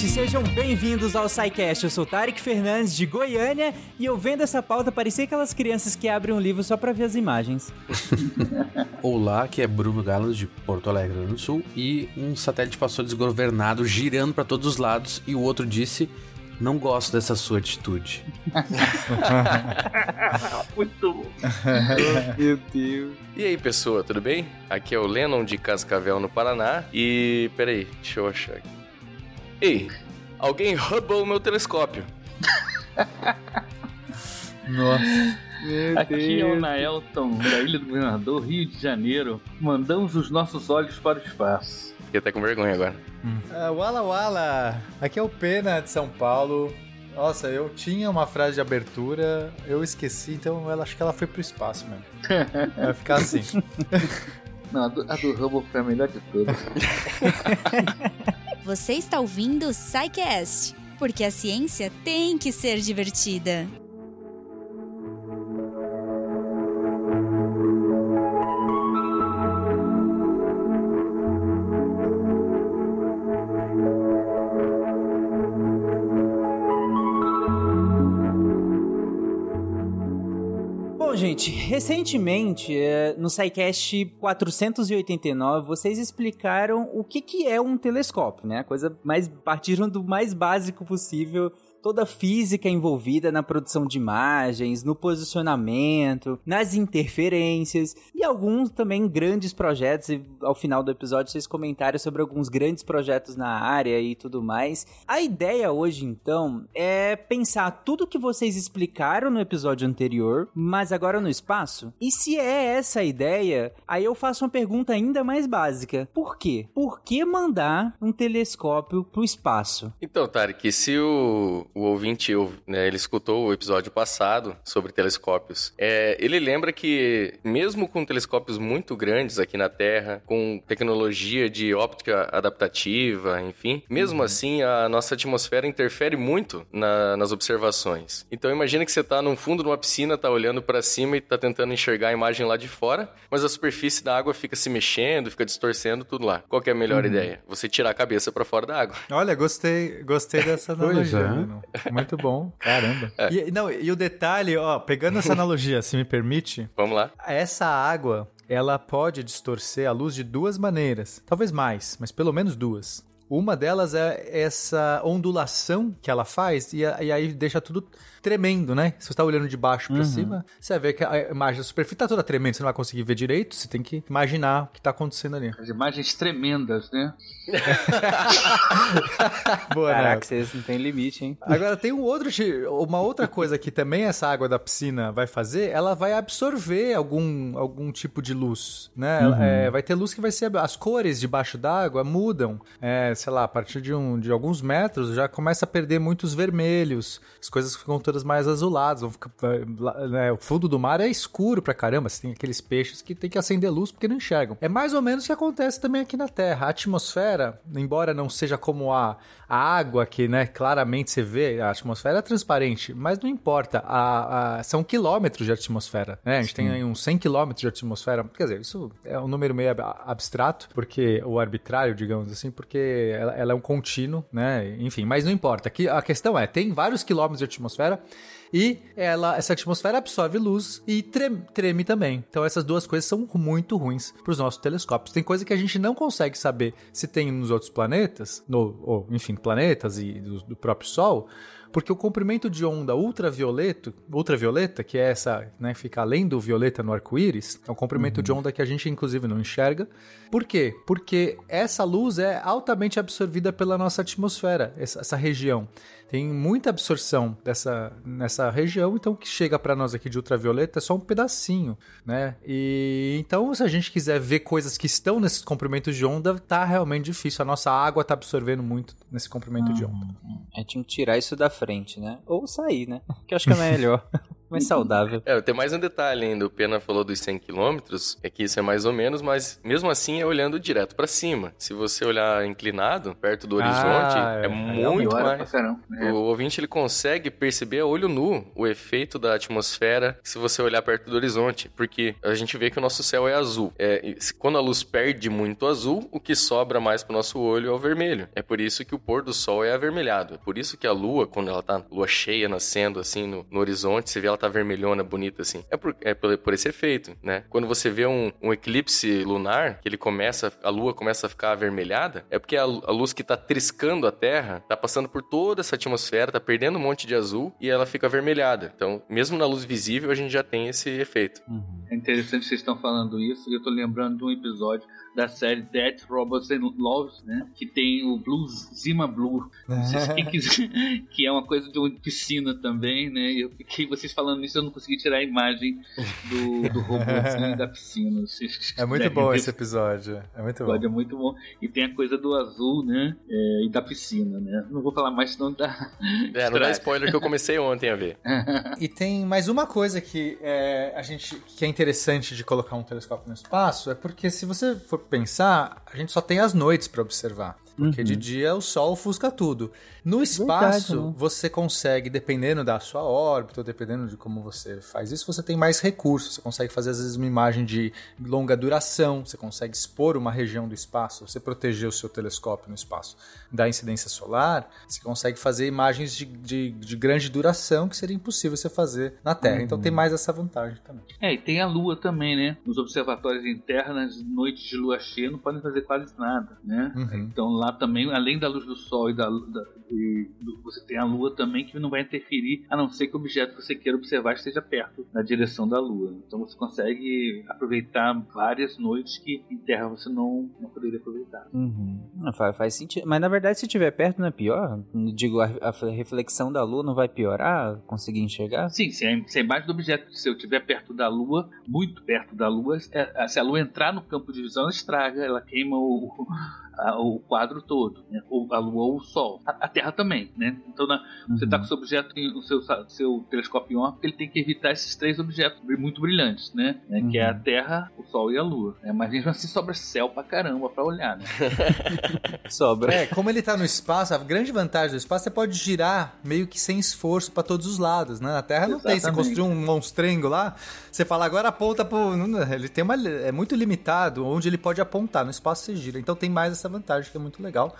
gente, sejam bem-vindos ao SciCast. Eu sou Tarek Fernandes, de Goiânia, e eu vendo essa pauta parecia aquelas crianças que abrem um livro só pra ver as imagens. Olá, aqui é Bruno Galos, de Porto Alegre, Rio Grande do Sul, e um satélite passou desgovernado, girando para todos os lados, e o outro disse... Não gosto dessa sua atitude. Muito bom. Meu Deus. E aí, pessoa, tudo bem? Aqui é o Lennon de Cascavel, no Paraná. E. Peraí, deixa eu achar aqui. Ei, alguém roubou o meu telescópio. Nossa. Meu Aqui Deus. é o Naelton, da Ilha do Governador, Rio de Janeiro. Mandamos os nossos olhos para o espaço. Fiquei até com vergonha agora. Ah, wala Wala, aqui é o Pena de São Paulo. Nossa, eu tinha uma frase de abertura, eu esqueci, então ela, acho que ela foi pro espaço mesmo. Vai ficar assim. Não, a do, a do Hubble foi a melhor de todas. Você está ouvindo o SciCast, porque a ciência tem que ser divertida. Gente, recentemente, eh, no SciCast 489, vocês explicaram o que, que é um telescópio, né? A coisa mais. partiram do mais básico possível. Toda a física envolvida na produção de imagens, no posicionamento, nas interferências e alguns também grandes projetos. E ao final do episódio vocês comentaram sobre alguns grandes projetos na área e tudo mais. A ideia hoje, então, é pensar tudo que vocês explicaram no episódio anterior, mas agora no espaço. E se é essa a ideia, aí eu faço uma pergunta ainda mais básica: por quê? Por que mandar um telescópio pro espaço? Então, Tarek, se o, o ouvinte né, ele escutou o episódio passado sobre telescópios, é, ele lembra que mesmo com telescópios muito grandes aqui na Terra, com tecnologia de óptica adaptativa, enfim, mesmo assim a nossa atmosfera interfere muito na- nas observações. Então imagina que você está no fundo de uma piscina, está olhando para cima e está tentando enxergar a imagem lá de fora, mas a superfície da água fica se mexendo, fica distorcendo tudo lá. Qual é a melhor ideia? Você tirar a cabeça para fora da água. Olha, gostei, gostei dessa Pois analogia, é. Mano. Muito bom, caramba. E, não, e o detalhe, ó, pegando essa analogia, se me permite, Vamos lá. essa água, ela pode distorcer a luz de duas maneiras. Talvez mais, mas pelo menos duas. Uma delas é essa ondulação que ela faz e, a- e aí deixa tudo tremendo, né? Se você tá olhando de baixo pra cima, você vai ver que a imagem da superfície tá toda tremendo, você não vai conseguir ver direito, você tem que imaginar o que tá acontecendo ali. As imagens tremendas, né? Boa, Caraca, Neto. vocês não tem limite, hein? Agora tem um outro, uma outra coisa que também essa água da piscina vai fazer, ela vai absorver algum, algum tipo de luz, né? Ela- é, vai ter luz que vai ser as cores debaixo d'água mudam, é, sei lá, a partir de, um, de alguns metros já começa a perder muitos vermelhos, as coisas ficam todas mais azuladas, vão ficar, né, o fundo do mar é escuro pra caramba, você tem aqueles peixes que tem que acender luz porque não enxergam. É mais ou menos o que acontece também aqui na Terra. A atmosfera, embora não seja como a, a água que, né, claramente você vê, a atmosfera é transparente, mas não importa, a, a- são quilômetros de atmosfera, né? A gente tem aí uns 100 quilômetros de atmosfera, quer dizer, isso é um número meio ab- abstrato, porque, ou arbitrário, digamos assim, porque ela, ela é um contínuo, né? Enfim, mas não importa. Aqui, a questão é, tem vários quilômetros de atmosfera, e ela, essa atmosfera absorve luz e treme, treme também. Então essas duas coisas são muito ruins para os nossos telescópios. Tem coisa que a gente não consegue saber se tem nos outros planetas, no, ou enfim, planetas e do, do próprio Sol, porque o comprimento de onda ultravioleta, ultravioleta, que é essa, né, fica além do violeta no arco-íris, é um comprimento de onda que a gente inclusive não enxerga. Por quê? Porque essa luz é altamente absorvida pela nossa atmosfera, essa, essa região. Tem muita absorção dessa, nessa região, então o que chega para nós aqui de ultravioleta é só um pedacinho, né? E então, se a gente quiser ver coisas que estão nesses comprimentos de onda, tá realmente difícil. A nossa água tá absorvendo muito nesse comprimento de onda. É, tinha que tirar isso da frente, né? Ou sair, né? Que eu acho que é melhor. mais saudável. É, tem mais um detalhe ainda. O Pena falou dos 100 km, é que isso é mais ou menos, mas mesmo assim é olhando direto pra cima. Se você olhar inclinado, perto do horizonte, Ah, é, é. muito Pior pra mais. né? O ouvinte ele consegue perceber a olho nu o efeito da atmosfera se você olhar perto do horizonte, porque a gente vê que o nosso céu é azul. É, quando a luz perde muito azul, o que sobra mais pro nosso olho é o vermelho. É por isso que o pôr do sol é avermelhado. É por isso que a lua, quando ela tá lua cheia nascendo assim no, no horizonte, você vê ela tá vermelhona, bonita assim. É por, é por, por esse efeito, né? Quando você vê um, um eclipse lunar, que ele começa, a lua começa a ficar avermelhada, é porque a, a luz que tá triscando a Terra tá passando por toda essa atmosfera, tá perdendo um monte de azul e ela fica avermelhada. Então, mesmo na luz visível, a gente já tem esse efeito. É interessante que vocês estão falando isso, e eu tô lembrando de um episódio da série Death, Robots and Loves, né? Que tem o Blues, Zima Blue. Não sei se quem quiser, que é uma coisa de uma piscina também, né? E eu fiquei, vocês falando isso, eu não consegui tirar a imagem do, do robôzinho da piscina. Vocês É muito bom ver esse episódio. É muito bom. é muito bom. E tem a coisa do azul, né? É, e da piscina, né? Não vou falar mais, senão dá. É, não dá spoiler que eu comecei ontem a ver. E tem mais uma coisa que é, a gente que é interessante de colocar um telescópio no espaço, é porque se você for pensar, a gente só tem as noites para observar. Porque de dia o sol ofusca tudo. No espaço, né? você consegue, dependendo da sua órbita, dependendo de como você faz isso, você tem mais recursos. Você consegue fazer, às vezes, uma imagem de longa duração, você consegue expor uma região do espaço, você proteger o seu telescópio no espaço da incidência solar, você consegue fazer imagens de, de, de grande duração que seria impossível você fazer na Terra. Então tem mais essa vantagem também. É, e tem a lua também, né? Nos observatórios internos, nas noites de lua cheia, não podem fazer quase nada, né? Uhum. Então lá também, além da luz do sol e da, da e do- você tem a lua também que não vai interferir, a não ser que o objeto que você queira observar esteja perto na direção da lua. Então você consegue aproveitar várias noites que em terra você não, não poderia aproveitar. Uhum. Não, faz, faz sentido. Mas na verdade, se tiver perto, não é pior? Digo, a, a reflexão da lua não vai piorar? Conseguir enxergar? Sim, se a, se a imagem do objeto seu estiver perto da Lua, muito perto da Lua, é- se a Lua entrar no campo de visão, ela estraga, ela queima o, a- o quadro todo, né? ou a Lua ou o Sol. A, a Terra também, né? Então na- você está com o seu objeto, em- o seu, seu telescópio em órbita, ele tem que evitar esses três objetos muito brilhantes, né? Né? Que é a Terra, o Sol e a Lua. né? Mas mesmo assim sobra céu pra caramba pra olhar, né? Sobra. É, como ele tá no espaço, a grande vantagem do espaço é pode girar meio que sem esforço para todos os lados, né? Na Terra não tem, você Exatamente. construir um monstrengo lá, você fala agora aponta pro, ele tem uma é muito limitado onde ele pode apontar, no espaço você gira. Então tem mais essa vantagem que é muito legal.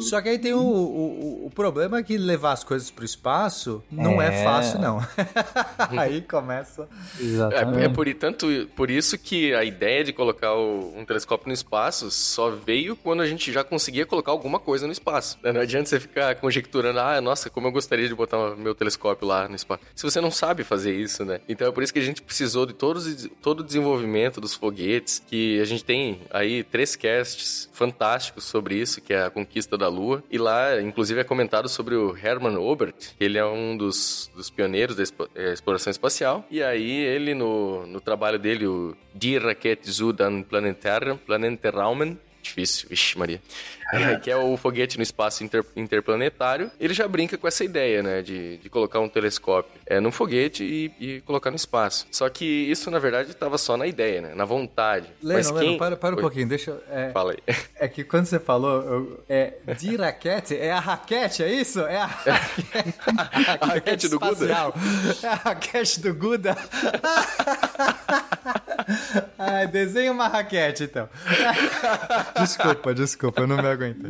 Só que aí tem o, o, o problema é que levar as coisas pro espaço não é, É. fácil não. aí começa Exatamente. É, é por, tanto, por isso que a ideia de colocar o- um telescópio no espaço só veio quando a gente já conseguia colocar alguma coisa no espaço. né? Não adianta você ficar conjecturando, ah, nossa, como eu gostaria de botar o meu telescópio lá no espaço. Se você não sabe fazer isso, né? Então é por isso que a gente precisou de todos, todo o desenvolvimento dos foguetes, que a gente tem aí três casts fantásticos sobre isso, que é a conquista da Lua. E lá, inclusive, é comentado sobre o Hermann Obert, que ele é um dos, dos pioneiros da eh, exploração espacial. E aí ele, no, no trabalho dele, o Die Rakete zu den Planetaren, Planetenraumen, difícil, vixe Maria, É, que é o foguete no espaço inter- interplanetário, ele já brinca com essa ideia, né, de, de colocar um telescópio é, num foguete e, e colocar no espaço. Só que isso, na verdade, estava só na ideia, né, na vontade. Mas Leno, Leno, quem... para, para um Oi, pouquinho, deixa eu- é, Fala aí. É que quando você falou, eu- é de raquete, é a raquete, é isso? É a raquete, A raquete do Guda? É a raquete do Guda. Ai, desenha uma raquete, então. Desculpa, desculpa, eu não me aguento.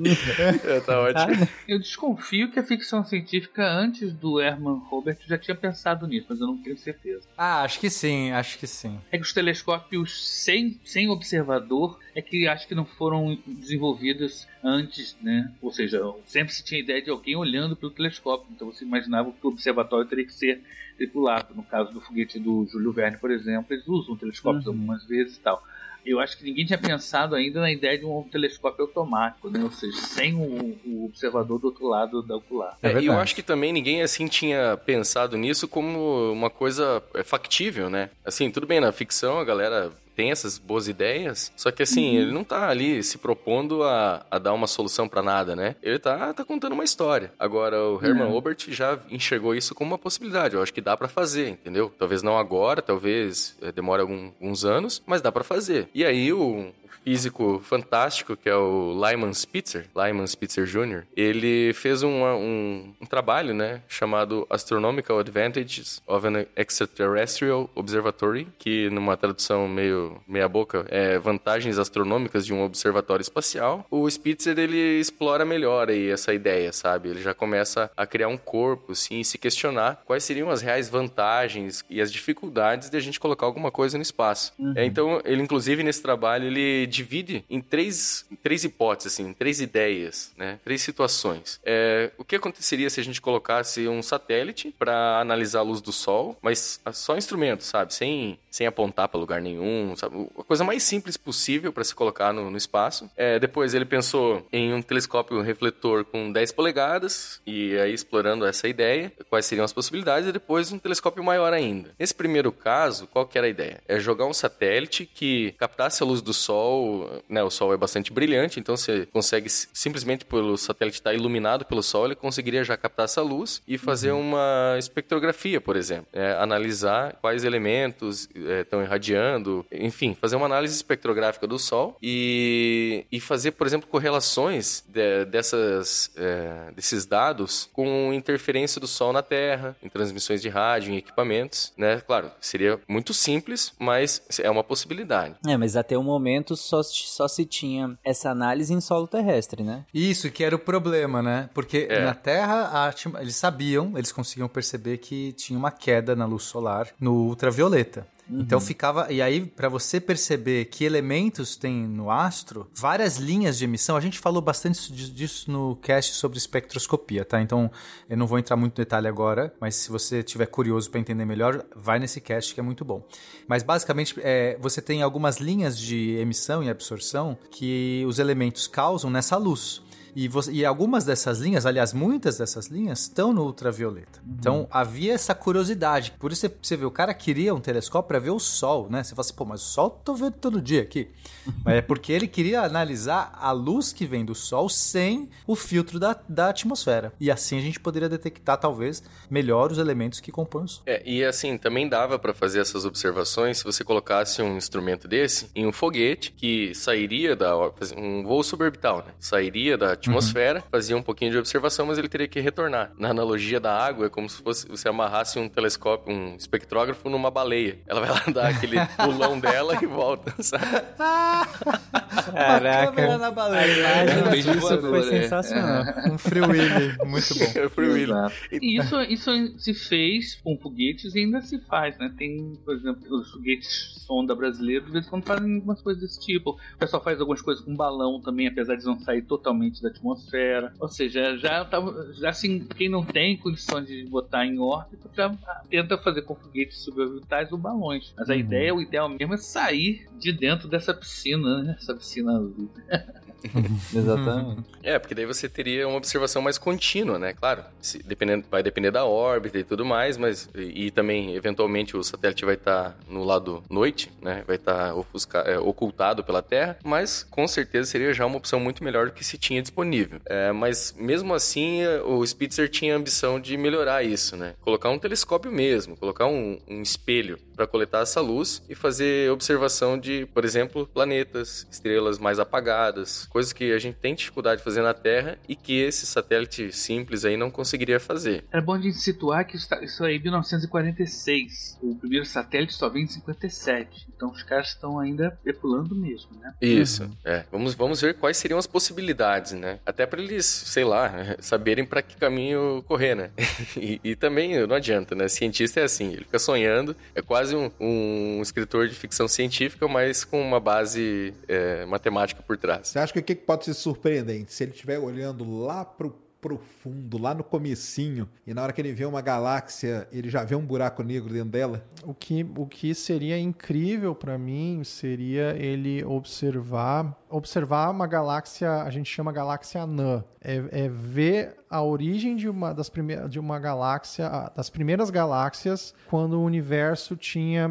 É, tá ótimo. Eu desconfio que a ficção científica, antes do Herman Robert, já tinha pensado nisso, mas eu não tenho certeza. Ah, acho que sim, acho que sim. É que os telescópios sem, sem observador é que acho que não foram desenvolvidos antes, né? Ou seja, sempre se tinha ideia de alguém olhando pelo telescópio, então você imaginava que o observatório teria que ser tripulado. No caso do foguete do Júlio Verne, por exemplo, eles usam telescópios algumas vezes e tal. Eu acho que ninguém tinha pensado ainda na ideia de um telescópio automático, né? Ou seja, sem o, o observador do outro lado da ocular. É É, eu acho que também ninguém assim tinha pensado nisso como uma coisa é, factível, né? Assim, tudo bem, na ficção a galera tem essas boas ideias, só que assim, uhum. ele não tá ali se propondo a, a dar uma solução para nada, né? Ele tá, tá contando uma história. Agora, o Herman uhum. Obert já enxergou isso como uma possibilidade. Eu acho que dá para fazer, entendeu? Talvez não agora, talvez é, demore algum, alguns anos, mas dá para fazer. E aí, o, físico fantástico, que é o Lyman Spitzer, Lyman Spitzer Jr., ele fez um, um, um, trabalho, né, chamado Astronomical Advantages of an Extraterrestrial Observatory, que numa tradução meio meia boca é vantagens astronômicas de um observatório espacial. O Spitzer, ele explora melhor aí essa ideia, sabe? Ele já começa a criar um corpo, assim, e se questionar quais seriam as reais vantagens e as dificuldades de a gente colocar alguma coisa no espaço. Uhum. É, então, ele, inclusive, nesse trabalho, ele divide em três, três hipóteses, assim, três ideias, né? Três situações. É, o que aconteceria se a gente colocasse um satélite para analisar a luz do Sol, mas só instrumento, sabe? Sem, sem apontar para lugar nenhum, sabe? A coisa mais simples possível para se colocar no, no espaço. É, depois ele pensou em um telescópio refletor com 10 polegadas, e aí explorando essa ideia, quais seriam as possibilidades, e depois um telescópio maior ainda. Nesse primeiro caso, qual que era a ideia? É jogar um satélite que captasse a luz do Sol né, o Sol é bastante brilhante, então você consegue simplesmente pelo satélite estar iluminado pelo Sol, ele conseguiria já captar essa luz e fazer uhum. uma espectrografia, por exemplo, é, analisar quais elementos estão é, irradiando, enfim, fazer uma análise espectrográfica do Sol e, e fazer, por exemplo, correlações de, dessas, é, desses dados com interferência do Sol na Terra, em transmissões de rádio, em equipamentos, né? Claro, seria muito simples, mas é uma possibilidade. É, mas até o momento só, só se tinha essa análise em solo terrestre, né? Isso, que era o problema, né? Porque é. na Terra, eles sabiam, eles conseguiam perceber que tinha uma queda na luz solar no ultravioleta. Uhum. Então ficava. E aí, para você perceber que elementos tem no astro, várias linhas de emissão. A gente falou bastante disso no cast sobre espectroscopia, tá? Então eu não vou entrar muito em detalhe agora, mas se você tiver curioso para entender melhor, vai nesse cast que é muito bom. Mas basicamente, é, você tem algumas linhas de emissão e absorção que os elementos causam nessa luz. E, você, e algumas dessas linhas, aliás, muitas dessas linhas, estão no ultravioleta. Uhum. Então havia essa curiosidade. Por isso você, você vê, o cara queria um telescópio para ver o Sol, né? Você fala assim, pô, mas o Sol tô vendo todo dia aqui. mas é porque ele queria analisar a luz que vem do Sol sem o filtro da, da atmosfera. E assim a gente poderia detectar, talvez, melhor os elementos que compõem o Sol. É, e assim, também dava para fazer essas observações se você colocasse um instrumento desse em um foguete que sairia da. um voo suborbital, né? Sairia da atmosfera, uhum. fazia um pouquinho de observação, mas ele teria que retornar. Na analogia da água, é como se fosse você amarrasse um telescópio, um espectrógrafo numa baleia. Ela vai lá dar aquele pulão dela e volta, sabe? Caraca. na baleia. A imagem disso foi sensacional. É. Um Free Willy, muito bom. É Free Willy. E isso, isso se fez com foguetes e ainda se faz, né? Tem, por exemplo, os foguetes sonda brasileiros, de vez em quando fazem algumas coisas desse tipo. O pessoal faz algumas coisas com balão também, apesar de não sair totalmente da atmosfera. Ou seja, já, tá, já assim, quem não tem condições de botar em órbita, já tenta fazer com foguetes suborbitais ou balões. Mas a uhum. ideia, o ideal mesmo é sair de dentro dessa piscina, né? Essa piscina azul. Exatamente. É, porque daí você teria uma observação mais contínua, né? Claro, se, dependendo, vai depender da órbita e tudo mais, mas e, e também, eventualmente, o satélite vai estar tá no lado noite, né? Vai estar tá é, ocultado pela Terra, mas com certeza seria já uma opção muito melhor do que se tinha disponível. É, mas mesmo assim, o Spitzer tinha a ambição de melhorar isso, né? Colocar um telescópio mesmo, colocar um, um espelho para coletar essa luz e fazer observação de, por exemplo, planetas, estrelas mais apagadas, coisas que a gente tem dificuldade de fazer na Terra e que esse satélite simples aí não conseguiria fazer. É bom de situar que isso aí é em 1946. O primeiro satélite só vem em 57. Então os caras estão ainda pepulando mesmo, né? Isso. Uhum. É. Vamos, vamos ver quais seriam as possibilidades, né? Até para eles, sei lá, saberem para que caminho correr, né? e, e, também não adianta, né? Cientista é assim, ele fica sonhando, é quase um, um escritor de ficção científica, mas com uma base é, matemática por trás. Você acha que o que pode ser surpreendente? Se ele estiver olhando lá pro profundo, lá no comecinho, e na hora que ele vê uma galáxia, ele já vê um buraco negro dentro dela? O que, o que seria incrível para mim seria ele observar observar uma galáxia, a gente chama galáxia anã, é, é ver a origem de uma das primeiras de uma galáxia, das primeiras galáxias, quando o universo tinha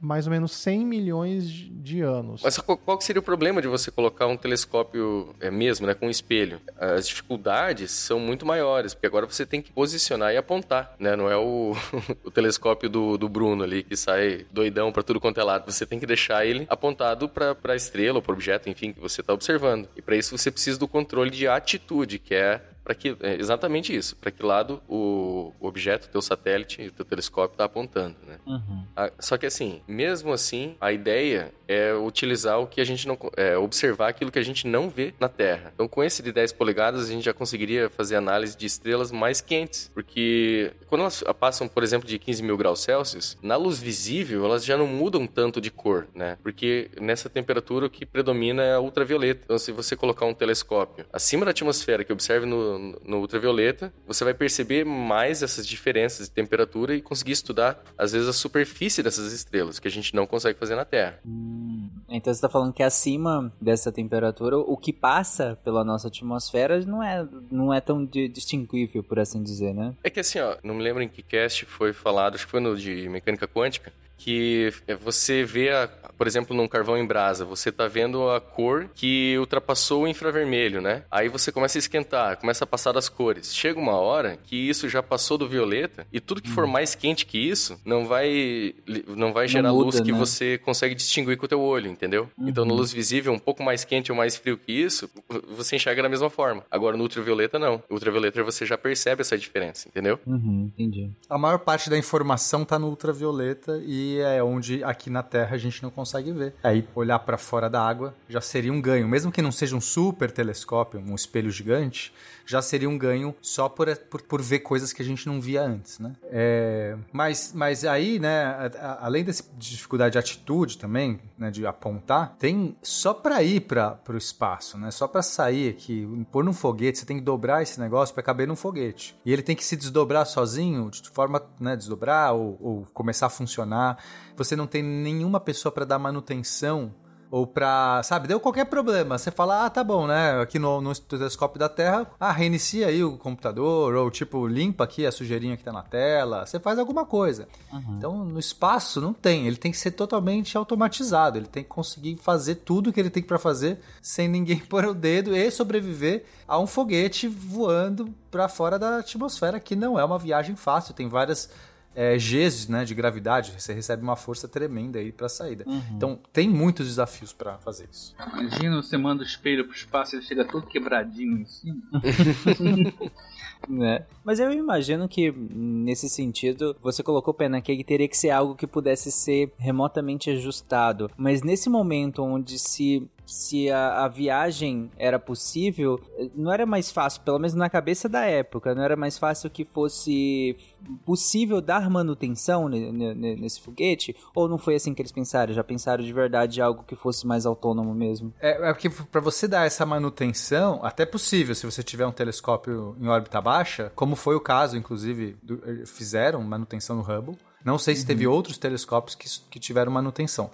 mais ou menos 100 milhões de anos. Mas qual, seria o problema de você colocar um telescópio é mesmo, né, com um espelho? As dificuldades são muito maiores, porque agora você tem que posicionar e apontar, né? Não é o, o telescópio do, do Bruno ali que sai doidão para tudo quanto é lado. Você tem que deixar ele apontado para a estrela ou para o objeto, enfim, que você está observando. E para isso você precisa do controle de atitude, que é para que é exatamente isso, para que lado o, objeto, teu satélite, o teu telescópio está apontando, né? Uhum. Ah, só que assim, mesmo assim, a ideia é utilizar o que a gente não é, observar aquilo que a gente não vê na Terra. Então, com esse de 10 polegadas, a gente já conseguiria fazer análise de estrelas mais quentes, porque quando elas passam, por exemplo, de 15 mil graus Celsius, na luz visível elas já não mudam tanto de cor, né? Porque nessa temperatura o que predomina é a ultravioleta. Então, se você colocar um telescópio acima da atmosfera que observe no no, ultravioleta, você vai perceber mais essas diferenças de temperatura e conseguir estudar, às vezes, a superfície dessas estrelas, que a gente não consegue fazer na Terra. Hum, então você está falando que acima dessa temperatura, o que passa pela nossa atmosfera não é, não é tão distinguível, por assim dizer, né? É que assim, ó, não me lembro em que cast foi falado, acho que foi no de mecânica quântica, que você vê, a, por exemplo, num carvão em brasa, você tá vendo a cor que ultrapassou o infravermelho, né? Aí você começa a esquentar, começa a passar das cores. Chega uma hora que isso já passou do violeta e tudo que for mais quente que isso não vai não vai gerar não muda, luz que né? você consegue distinguir com o teu olho, entendeu? Uhum. Então, na luz visível, um pouco mais quente ou mais frio que isso, você enxerga da mesma forma. Agora, no ultravioleta, não. No ultravioleta, você já percebe essa diferença, entendeu? Uhum, entendi. A maior parte da informação tá no ultravioleta e é onde aqui na Terra a gente não consegue ver. Aí olhar para fora da água já seria um ganho, mesmo que não seja um super telescópio, um espelho gigante, já seria um ganho só por, por, por ver coisas que a gente não via antes, né? É, mas, mas aí, né, a, a, além dessa dificuldade de atitude também, né, de apontar, tem só para ir para o espaço, né? Só para sair aqui, pôr num foguete, você tem que dobrar esse negócio para caber num foguete. E ele tem que se desdobrar sozinho, de forma, né, desdobrar ou, ou começar a funcionar. Você não tem nenhuma pessoa para dar manutenção ou pra, sabe, deu qualquer problema. Você fala, ah, tá bom, né? Aqui no, no telescópio da Terra, ah, reinicia aí o computador, ou tipo, limpa aqui a sujeirinha que tá na tela. Você faz alguma coisa. Uhum. Então, no espaço, não tem. Ele tem que ser totalmente automatizado. Ele tem que conseguir fazer tudo que ele tem para fazer sem ninguém pôr o dedo e sobreviver a um foguete voando para fora da atmosfera, que não é uma viagem fácil. Tem várias é, Gs né, de gravidade, você recebe uma força tremenda aí para a saída. Uhum. Então tem muitos desafios para fazer isso. Imagina você manda o espelho pro espaço e ele chega todo quebradinho em cima. né? Mas eu imagino que nesse sentido você colocou pena que teria que ser algo que pudesse ser remotamente ajustado. Mas nesse momento onde se se a, a, viagem era possível, não era mais fácil, pelo menos na cabeça da época, não era mais fácil que fosse possível dar manutenção nesse foguete? Ou não foi assim que eles pensaram? Já pensaram de verdade algo que fosse mais autônomo mesmo? É, é porque para você dar essa manutenção, até possível se você tiver um telescópio em órbita baixa, como foi o caso, inclusive, do, fizeram manutenção no Hubble. Não sei se uhum. teve outros telescópios que, que tiveram manutenção.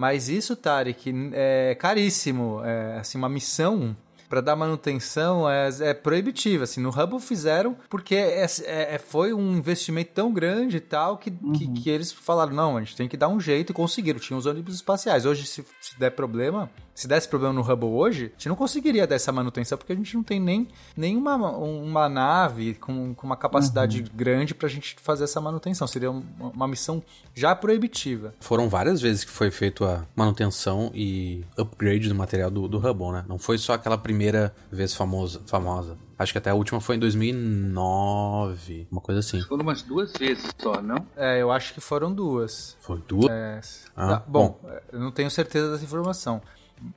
Mas isso, Tarek, é caríssimo. É assim, uma missão para dar manutenção é, é proibitiva. Assim, no Hubble fizeram porque é, é, é, foi um investimento tão grande e tal que, uhum. que, que, eles falaram: não, a gente tem que dar um jeito e conseguiram. Tinha os ônibus espaciais. Hoje, se, se der problema, se desse problema no Hubble hoje, a gente não conseguiria dar essa manutenção porque a gente não tem nem nenhuma uma nave com, com uma capacidade uhum. grande para a gente fazer essa manutenção. Seria uma, uma missão já proibitiva. Foram várias vezes que foi feito a manutenção e upgrade do material do, do Hubble, né? Não foi só aquela primeira vez famosa. famosa. Acho que até a última foi em 2009, uma coisa assim. Foram umas duas vezes só, não? É, eu acho que foram duas. Foram duas? É, ah, tá, bom, bom, eu não tenho certeza dessa informação.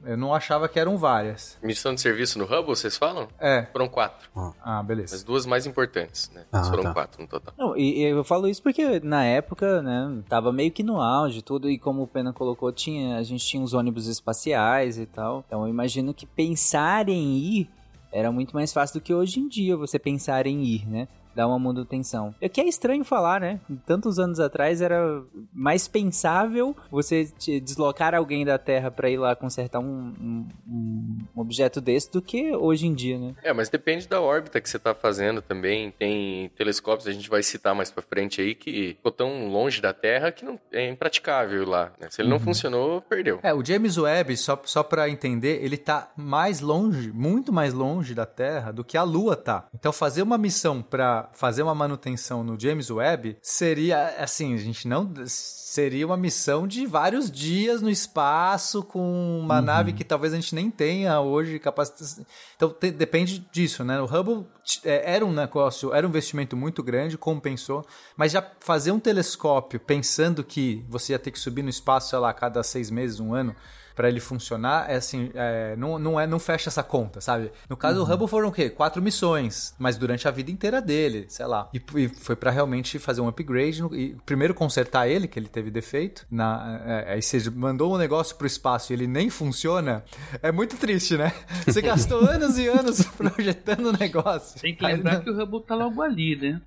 Eu não achava que eram várias. Missão de serviço no Hubble, vocês falam? É. Foram quatro. Ah, beleza. As duas mais importantes, né? Ah, foram tá. quatro no total. Não, e, e, eu falo isso porque na época, né, tava meio que no auge tudo, e como o Pena colocou, tinha, a gente tinha os ônibus espaciais e tal. Então eu imagino que pensar em ir era muito mais fácil do que hoje em dia você pensar em ir, né? Dar uma manutenção. É que é estranho falar, né? Tantos anos atrás era mais pensável você deslocar alguém da Terra para ir lá consertar um, um, um, objeto desse do que hoje em dia, né? É, mas depende da órbita que você tá fazendo também. Tem telescópios, a gente vai citar mais para frente aí, que ficou tão longe da Terra que não, é impraticável lá. Né? Se ele não uhum. funcionou, perdeu. É, o James Webb, só, só para entender, ele tá mais longe, muito mais longe da Terra do que a Lua tá. Então fazer uma missão para fazer uma manutenção no James Webb seria assim, a gente não seria uma missão de vários dias no espaço com uma uhum. nave que talvez a gente nem tenha hoje capacidade. Então te, depende disso, né? O Hubble é, era um negócio, era um investimento muito grande, compensou, mas já fazer um telescópio pensando que você ia ter que subir no espaço, sei lá, a cada seis meses, um ano, para ele funcionar, é assim, é, não, não, é, não fecha essa conta, sabe? No caso uhum. do Hubble foram o quê? Quatro missões, mas durante a vida inteira dele, sei lá. E, e foi para realmente fazer um upgrade, no, e primeiro consertar ele, que ele teve defeito, na, é, aí você mandou um negócio pro espaço e ele nem funciona, é muito triste, né? Você gastou anos e anos projetando o negócio. Tem que lembrar aí, que o Hubble tá logo ali, né?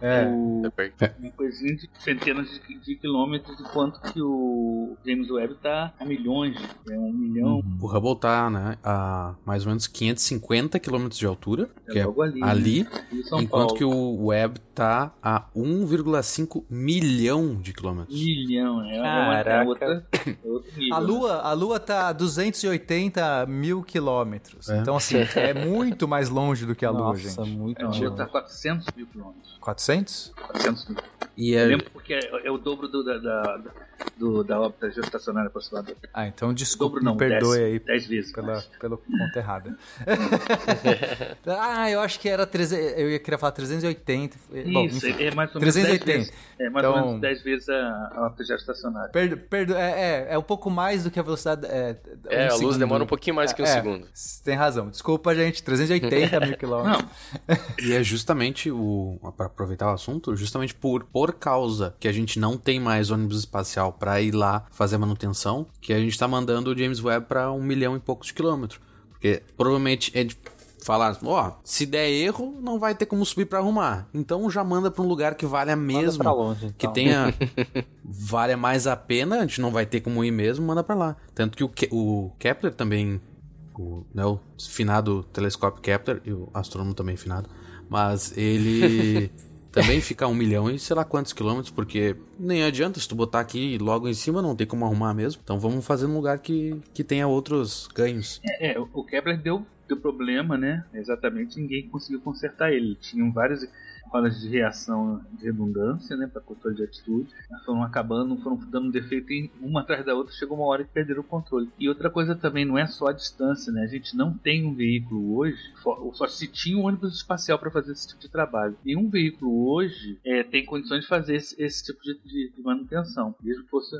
É. O, é. Uma coisinha de centenas de, de quilômetros de quanto que o James Webb tá a milhões é um milhão. Uhum. O Hubble tá, né, a mais ou menos 550 quilômetros de altura, é que é ali, ali né? enquanto Paulo. que o Webb tá a 1,5 milhão de quilômetros. Milhão, é Caraca. outra, a Lua, a Lua tá a 280 mil quilômetros. É. Então, assim, é muito mais longe do que a Lua, Nossa, gente. Nossa, muito é, A Lua tá 400 mil quilômetros. 400? 400 mil. E é... Eu lembro porque é, é o dobro do, da, da, do, da órbita geoestacionária aproximada. Ah, então desculpa, dobro, não, me perdoe dez, aí. 10 vezes. Pela, pela conta errada. ah, eu acho que era 300, eu ia querer falar 380. Isso, Bom, enfim, é mais ou menos 380. 10 vezes, é mais então, ou menos 10 vezes a, a órbita geoestacionária. Per, perdo, é, é, é, um pouco mais do que a velocidade. É, é um a luz demora um pouquinho mais que um é, segundo. Tem razão. Desculpa, gente. 380 mil quilômetros. e é justamente o. para aproveitar o assunto, justamente por, por causa que a gente não tem mais ônibus espacial para ir lá fazer manutenção, que a gente está mandando o James Webb para um milhão e poucos de quilômetros. Porque provavelmente é de falar, ó, oh, se der erro, não vai ter como subir para arrumar. Então já manda para um lugar que valha mesmo, longe, então. que tenha valha mais a pena, a gente não vai ter como ir mesmo, manda para lá. Tanto que o, Ke o Kepler também o, né, o finado telescópio Kepler e o astrônomo também finado, mas ele também fica um milhão e sei lá quantos quilômetros, porque nem adianta se tu botar aqui logo em cima, não tem como arrumar mesmo. Então vamos fazer num lugar que, que tenha outros ganhos. É, é o Kepler deu, deu problema, né? Exatamente, ninguém conseguiu consertar ele. Tinham vários rodas de reação de redundância, né, para controle de atitude. Foram acabando, foram dando defeito em uma atrás da outra, chegou uma hora que perderam o controle. E outra coisa também, não é só a distância, né? A gente não tem um veículo hoje, só se tinha um ônibus espacial para fazer esse tipo de trabalho. Nenhum veículo hoje é, tem condições de fazer esse, esse tipo de, de, de, manutenção, mesmo que fosse.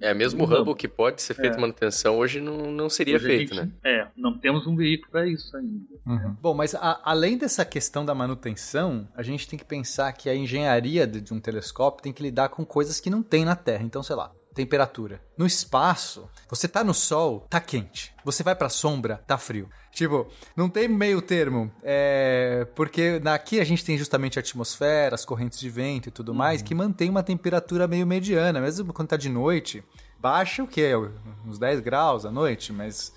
É, mesmo o Hubble que pode ser feito é. manutenção, hoje não, não seria hoje feito, gente, né? É, não temos um veículo para isso ainda. Uhum. Bom, mas a, além dessa questão da manutenção, a gente tem que pensar que a engenharia de, um telescópio tem que lidar com coisas que não tem na Terra. Então, sei lá, temperatura. No espaço, você tá no sol, tá quente. Você vai pra sombra, tá frio. Tipo, não tem meio termo. É... Porque aqui a gente tem justamente a atmosfera, as correntes de vento e tudo uhum. mais, que mantém uma temperatura meio mediana. Mesmo quando tá de noite, baixa o quê? Uns 10 graus à noite, mas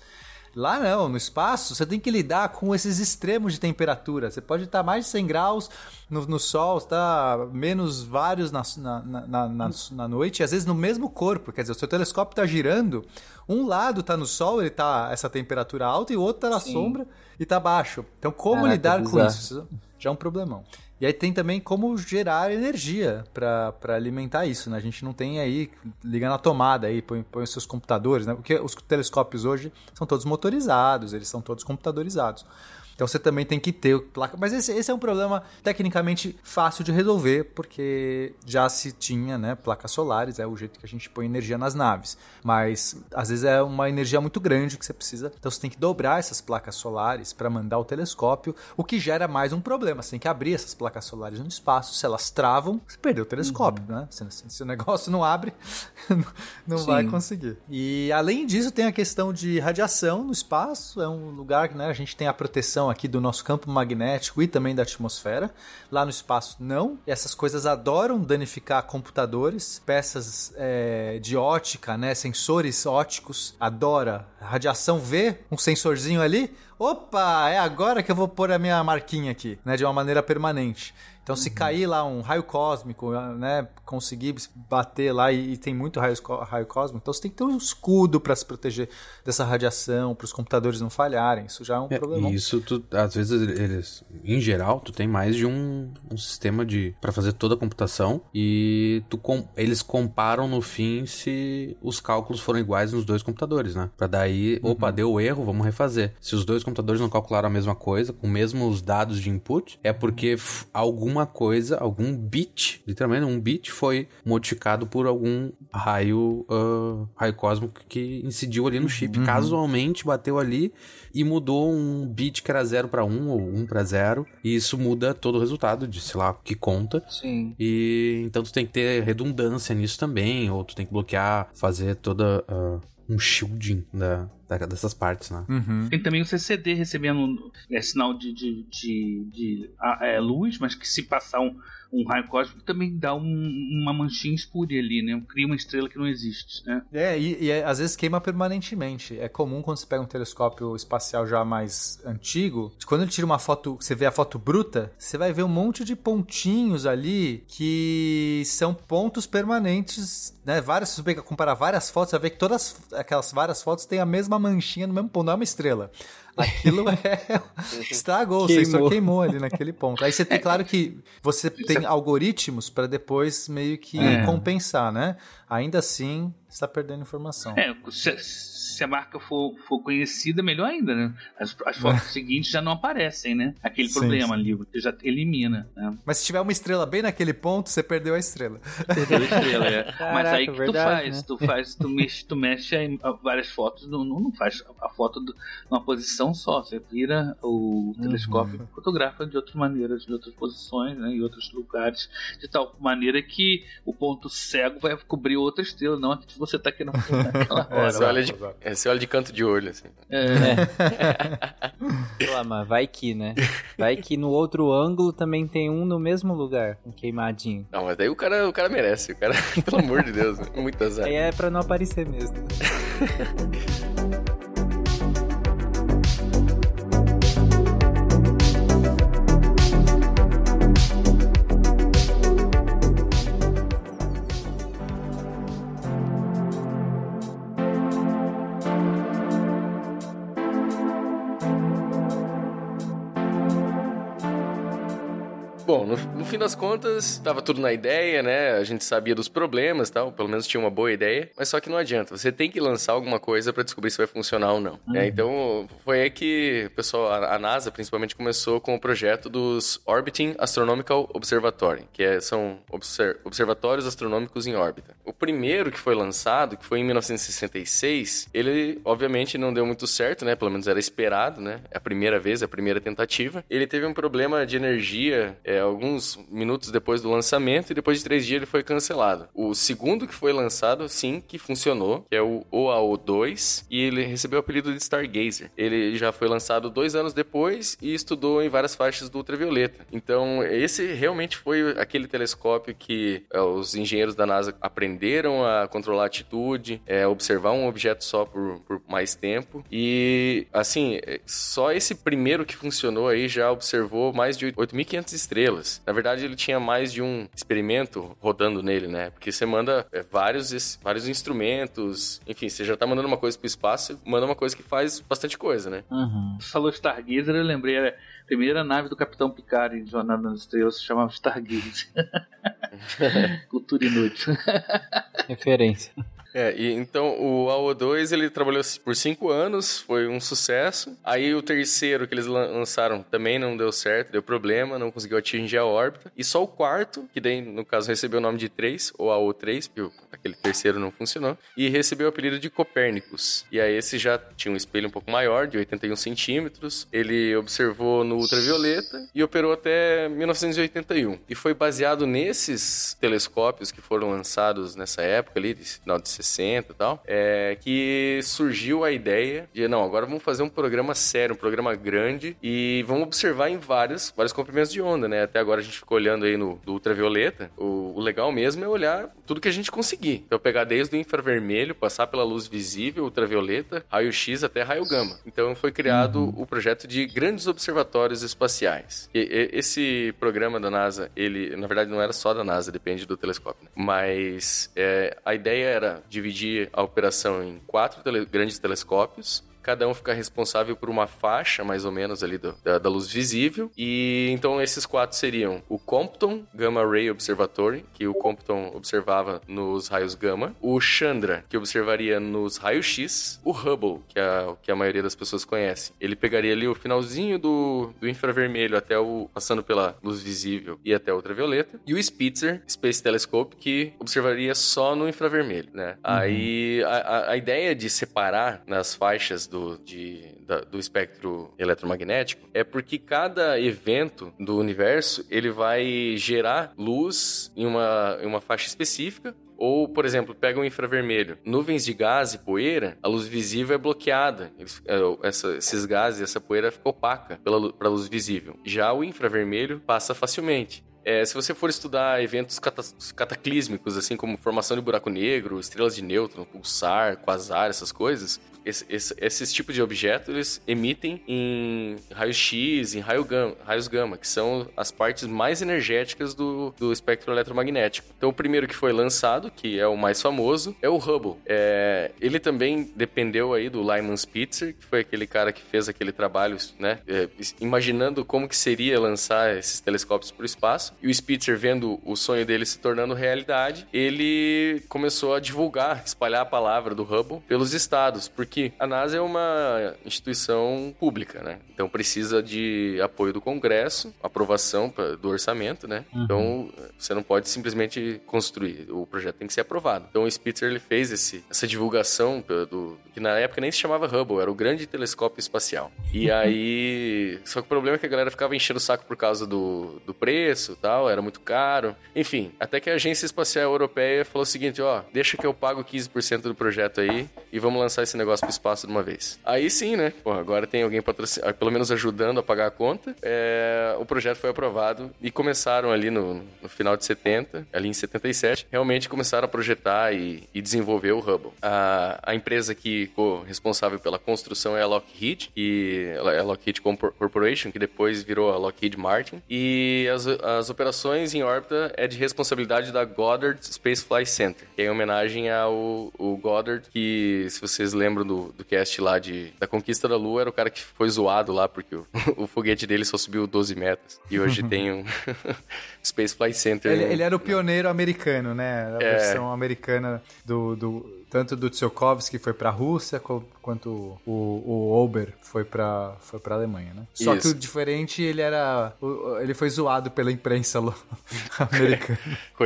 Lá não, no espaço você tem que lidar com esses extremos de temperatura. Você pode estar mais de 100 graus no, no sol, está menos vários na, na, na, na, na noite, e às vezes no mesmo corpo. Quer dizer, o seu telescópio está girando, um lado está no sol, ele está essa temperatura alta, e o outro está na Sim. sombra e está baixo. Então, como Caraca, lidar com isso? Já é um problemão. E aí tem também como gerar energia para alimentar isso, né? A gente não tem aí, liga na tomada aí, põe, põe os seus computadores, né? Porque os telescópios hoje são todos motorizados, eles são todos computadorizados. Então você também tem que ter placa. Mas esse, esse, é um problema tecnicamente fácil de resolver, porque já se tinha né, placas solares, é o jeito que a gente põe energia nas naves. Mas às vezes é uma energia muito grande que você precisa. Então você tem que dobrar essas placas solares para mandar o telescópio, o que gera mais um problema. Você tem que abrir essas placas solares no espaço. Se elas travam, você perdeu o telescópio, uhum. né? Se, se, o negócio não abre, não vai conseguir. E além disso, tem a questão de radiação no espaço. É um lugar que né, a gente tem a proteção aqui do nosso campo magnético e também da atmosfera. Lá no espaço, não. Essas coisas adoram danificar computadores, peças é, de ótica, né? Sensores óticos. Adora. A radiação vê um sensorzinho ali. Opa, é agora que eu vou pôr a minha marquinha aqui, né? De uma maneira permanente. Então, se cair lá um raio cósmico, né, conseguir bater lá e, e tem muito raio, raio, cósmico, então você tem que ter um escudo para se proteger dessa radiação, para os computadores não falharem. Isso já é um é, problema. Isso, tu, às vezes, eles, em geral, tu tem mais de um, um sistema de para fazer toda a computação e tu, com, eles comparam no fim se os cálculos foram iguais nos dois computadores, né? Para daí, uhum. opa, deu erro, vamos refazer. Se os dois computadores não calcularam a mesma coisa, com mesmos dados de input, é porque alguma alguma coisa, algum bit, literalmente um bit foi modificado por algum raio, uh, raio cósmico que incidiu ali no chip. Uhum. Casualmente bateu ali e mudou um bit que era 0 para 1 ou 1 para 0. E isso muda todo o resultado de, sei lá, que conta. Sim. E então tu tem que ter redundância nisso também, ou tu tem que bloquear, fazer toda. Uh, um shielding da, da, dessas partes, né? Uhum. Tem também o CCD recebendo é, sinal de, de, de, de é, luz, mas que se passar um, um raio cósmico também dá um, uma manchinha espúria ali, né? Cria uma estrela que não existe, né? É, e, e é, às vezes queima permanentemente. É comum quando você pega um telescópio espacial já mais antigo, quando ele tira uma foto, você vê a foto bruta, você vai ver um monte de pontinhos ali que são pontos permanentes, né? Várias, se você comparar várias fotos, você vai ver que todas aquelas várias fotos têm a mesma manchinha no mesmo ponto, não é uma estrela. Aquilo é. Estragou, queimou. o sensor queimou ali naquele ponto. Aí você tem, claro que você tem algoritmos para depois meio que é. compensar, né? Ainda assim, está perdendo informação. É, se a marca for, for conhecida, melhor ainda, né? As, as fotos seguintes já não aparecem, né? Aquele sim, problema sim. ali, você já elimina. Né? Mas se tiver uma estrela bem naquele ponto, você perdeu a estrela. Perdeu a estrela, é. Caraca, Mas aí que verdade, tu faz, né? tu faz, tu mexe, tu mexe em várias fotos, não, não faz a foto do, numa posição só, você vira o uhum. telescópio e fotografa de outras maneiras, de outras posições, né? Em outros lugares, de tal maneira que o ponto cego vai cobrir outra estrela, não a que você está querendo naquela hora. É, você olha de, é, você olha de canto de olho, assim. É. lá, mas vai que, né? Vai que no outro ângulo também tem um no mesmo lugar, um queimadinho. Não, mas daí o cara, o cara merece. O cara, pelo amor de Deus, muito azar. Aí é pra não aparecer mesmo. das contas, tava tudo na ideia, né? A gente sabia dos problemas tal, pelo menos tinha uma boa ideia, mas só que não adianta. Você tem que lançar alguma coisa para descobrir se vai funcionar ou não. Uhum. É, então, foi aí que o pessoal, a, NASA principalmente, começou com o projeto dos Orbiting Astronomical Observatory, que é, são obser, observatórios astronômicos em órbita. O primeiro que foi lançado, que foi em 1966, ele obviamente não deu muito certo, né? Pelo menos era esperado, né? É a primeira vez, a primeira tentativa. Ele teve um problema de energia. É, alguns minutos depois do lançamento e depois de três dias ele foi cancelado. O segundo que foi lançado, sim, que funcionou, que é o OAO2 e ele recebeu o apelido de Stargazer. Ele já foi lançado dois anos depois e estudou em várias faixas do ultravioleta. Então, esse realmente foi aquele telescópio que é, os engenheiros da NASA aprenderam a controlar a atitude, é, observar um objeto só por, por mais tempo. E, assim, só esse primeiro que funcionou aí já observou mais de 8.500 estrelas estrelas. Na verdade, ele tinha mais de um experimento rodando nele, né? Porque você manda é, vários, vários instrumentos, enfim, você já tá mandando uma coisa pro espaço, manda uma coisa que faz bastante coisa, né? Uhum. Falou Stargazer, eu lembrei, a primeira nave do Capitão Picard em Jornada nas Estrelas se chamava Stargazer. Cultura inútil. Referência. É, e então o AO2 ele trabalhou por cinco anos, foi um sucesso. Aí o terceiro que eles lançaram também não deu certo, deu problema, não conseguiu atingir a órbita. E só o quarto, que daí no caso recebeu o nome de 3, ou AO3, porque aquele terceiro não funcionou, e recebeu o apelido de Copérnicos. E aí esse já tinha um espelho um pouco maior, de 81 centímetros. Ele observou no ultravioleta e operou até 1981. E foi baseado nesses telescópios que foram lançados nessa época ali, final de 1960 e tal, é que surgiu a ideia de, não, agora vamos fazer um programa sério, um programa grande e vamos observar em vários, vários comprimentos de onda, né? Até agora a gente ficou olhando aí no do ultravioleta. O, o legal mesmo é olhar tudo que a gente conseguir. Então, pegar desde o infravermelho, passar pela luz visível, ultravioleta, raio-x até raio gama. Então, foi criado uhum. o projeto de grandes observatórios espaciais. E, e, esse programa da NASA, ele, na verdade, não era só da NASA, depende do telescópio. Né? Mas é, a ideia era dividir a operação em quatro tele, grandes telescópios cada um fica responsável por uma faixa, mais ou menos, ali do, da, da, luz visível. E então esses quatro seriam o Compton Gamma Ray Observatory, que o Compton observava nos raios gama, o Chandra, que observaria nos raios X, o Hubble, que a, que a maioria das pessoas conhece. Ele pegaria ali o finalzinho do, do infravermelho até o passando pela luz visível e até a ultravioleta, e o Spitzer Space Telescope, que observaria só no infravermelho, né? Uhum. Aí a, a ideia de separar nas faixas do do, de, da, do espectro eletromagnético é porque cada evento do universo ele vai gerar luz em uma, em uma faixa específica ou, por exemplo, pega um infravermelho. Nuvens de gás e poeira, a luz visível é bloqueada. Eles, é, essa, esses gases, essa poeira fica opaca pela, pela luz visível. Já o infravermelho passa facilmente. É, se você for estudar eventos cataclísmicos, assim como formação de buraco negro, estrelas de nêutron, pulsar, quasar, essas coisas, esse, esse, esses tipos de objetos eles emitem em raio-x, em raio gama, raios gama, que são as partes mais energéticas do, do espectro eletromagnético. Então, o primeiro que foi lançado, que é o mais famoso, é o Hubble. É, ele também dependeu aí do Lyman Spitzer, que foi aquele cara que fez aquele trabalho, né, é, imaginando como que seria lançar esses telescópios para o espaço. E o Spitzer, vendo o sonho dele se tornando realidade, ele começou a divulgar, espalhar a palavra do Hubble pelos estados, porque que a NASA é uma instituição pública, né? Então precisa de apoio do Congresso, aprovação do orçamento, né? Uhum. Então você não pode simplesmente construir, o projeto tem que ser aprovado. Então o Spitzer ele fez esse, essa divulgação do, que na época nem se chamava Hubble, era o Grande Telescópio Espacial. E aí, só que o problema é que a galera ficava enchendo o saco por causa do, do preço, tal, era muito caro. Enfim, até que a Agência Espacial Europeia falou o seguinte, ó, deixa que eu pago 15% do projeto aí e vamos lançar esse negócio espaço de uma vez. Aí sim, né? Pô, agora tem alguém patrocinando, pelo menos ajudando a pagar a conta. É, o projeto foi aprovado e começaram ali no, no, final de 70, ali em 77, realmente começaram a projetar e, e desenvolver o Hubble. A, a empresa que ficou responsável pela construção é a Lockheed, que é a Lockheed Corporation, que depois virou a Lockheed Martin. E as, as operações em órbita é de responsabilidade da Goddard Space Flight Center, que é em homenagem ao Goddard, que se vocês lembram do do, cast lá de, da Conquista da Lua era o cara que foi zoado lá, porque o, o foguete dele só subiu 12 metros. E hoje tem um Space Flight Center. Ele, ele, era o pioneiro americano, né? A é. versão americana do, do tanto do Tsiolkovsky foi para a Rússia quanto o, o Ober foi para foi para Alemanha, né? Só Isso. que o diferente ele era ele foi zoado pela imprensa americana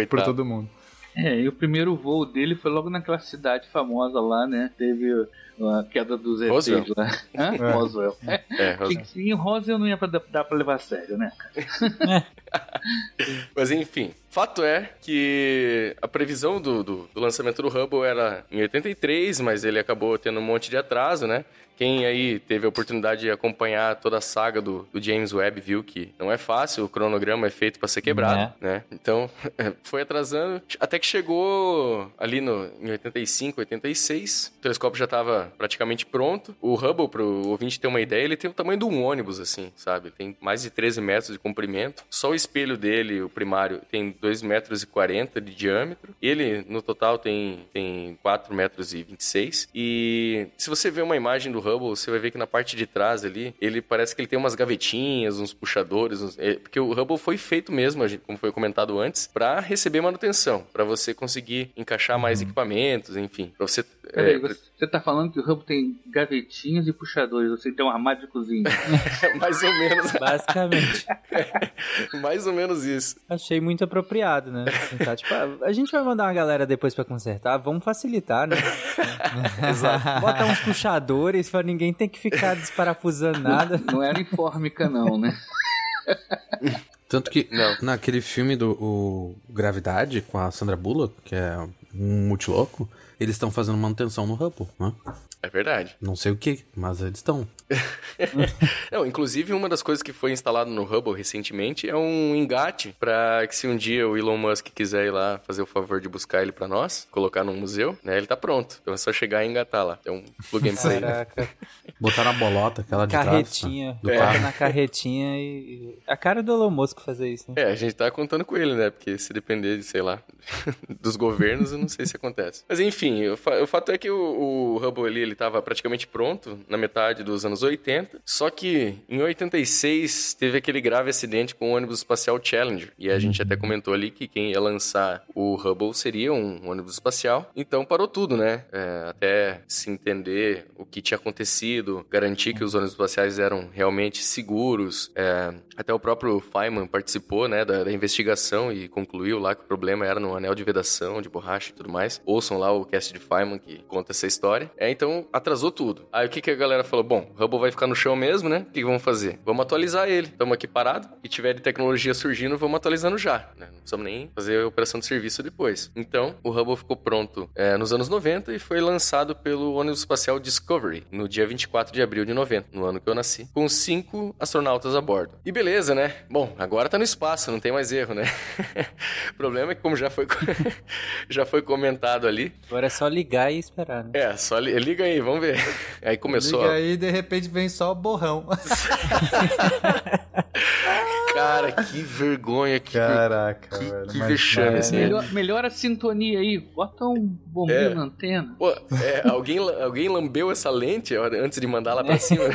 por todo mundo. É, e o primeiro voo dele foi logo naquela cidade famosa lá, né? Teve a queda dos ETs lá. Hã? É. Roswell. É, é Roswell. Que, em Roswell não ia pra, dar pra levar a sério, né, cara? Mas enfim, fato é que a previsão do, do, do lançamento do Hubble era em 83, mas ele acabou tendo um monte de atraso, né? Quem aí teve a oportunidade de acompanhar toda a saga do, do James Webb viu que não é fácil, o cronograma é feito para ser quebrado, é. né? Então, foi atrasando, até que chegou ali no, em 85, 86, o telescópio já estava praticamente pronto. O Hubble, para o ouvinte ter uma ideia, ele tem o tamanho de um ônibus, assim, sabe? Tem mais de 13 metros de comprimento. Só o espelho dele, o primário, tem 2 metros e 40 de diâmetro. Ele, no total, tem, tem 4 metros e 26. E se você ver uma imagem do Hubble, você vai ver que na parte de trás ali, ele parece que ele tem umas gavetinhas, uns puxadores, uns... É, porque o Hubble foi feito mesmo, como foi comentado antes, para receber manutenção, para você conseguir encaixar mais uhum. equipamentos, enfim, para você Peraí, é, você tá falando que o Hubble tem gavetinhas e puxadores, você tem um armário de cozinha. mais ou menos. Basicamente. mais ou menos isso. Achei muito apropriado, né? Tá, tipo, a gente vai mandar uma galera depois para consertar, vamos facilitar, né? Exato. Bota uns puxadores para ninguém ter que ficar desparafusando nada. Não era informica não, né? Tanto que não. naquele filme do Gravidade com a Sandra Bullock, que é um multiloco, eles estão fazendo manutenção no Hubble, né? É verdade. Não sei o que, mas eles estão. Não, inclusive, uma das coisas que foi instalado no Hubble recentemente é um engate para que se um dia o Elon Musk quiser ir lá fazer o favor de buscar ele para nós, colocar num museu, né, ele tá pronto. Então é só chegar e engatar lá. Tem um plug and play. Caraca. Botar na bolota, aquela de Carretinha. trás. tá? Do Bota carro. na carretinha e. A cara do Elon Musk fazer isso, né? É, a gente tá contando com ele, né? Porque se depender de, sei lá, dos governos, eu não sei se acontece. Mas enfim, o, fa- o fato é que o, o Hubble ali, ele tava praticamente pronto na metade dos anos 80, só que em 86 teve aquele grave acidente com o ônibus espacial Challenger. E a gente até comentou ali que quem ia lançar o Hubble seria um ônibus espacial. Então parou tudo, né? É, até se entender o que tinha acontecido, garantir que os ônibus espaciais eram realmente seguros. é, até o próprio Feynman participou, né, da, da investigação e concluiu lá que o problema era no anel de vedação, de borracha e tudo mais. Ouçam lá o cast de Feynman que conta essa história. É, então atrasou tudo. Aí o que, que a galera falou? Bom, o Hubble vai ficar no chão mesmo, né? O que, que vamos fazer? Vamos atualizar ele. Estamos aqui parado. E tiver de tecnologia surgindo, vamos atualizando já. Né? Não precisamos nem fazer a operação de serviço depois. Então, o Hubble ficou pronto é, nos anos 90 e foi lançado pelo ônibus espacial Discovery no dia 24 de abril de 90, no ano que eu nasci, com cinco astronautas a bordo. E beleza, né? Bom, agora tá no espaço, não tem mais erro, né? o problema é que, como já foi, já foi comentado ali, Agora é só ligar e esperar, né? é, só li- liga aí, vamos ver. Aí começou. Ó. aí e de repente vem só borrão. Cara, que vergonha, que, Caraca, que, velho. que mas- vexame, mas- assim. Melhor, melhora a sintonia aí. Bota um bombinho É. na antena. Pô, é, alguém, alguém lambeu essa lente antes de mandar lá pra cima?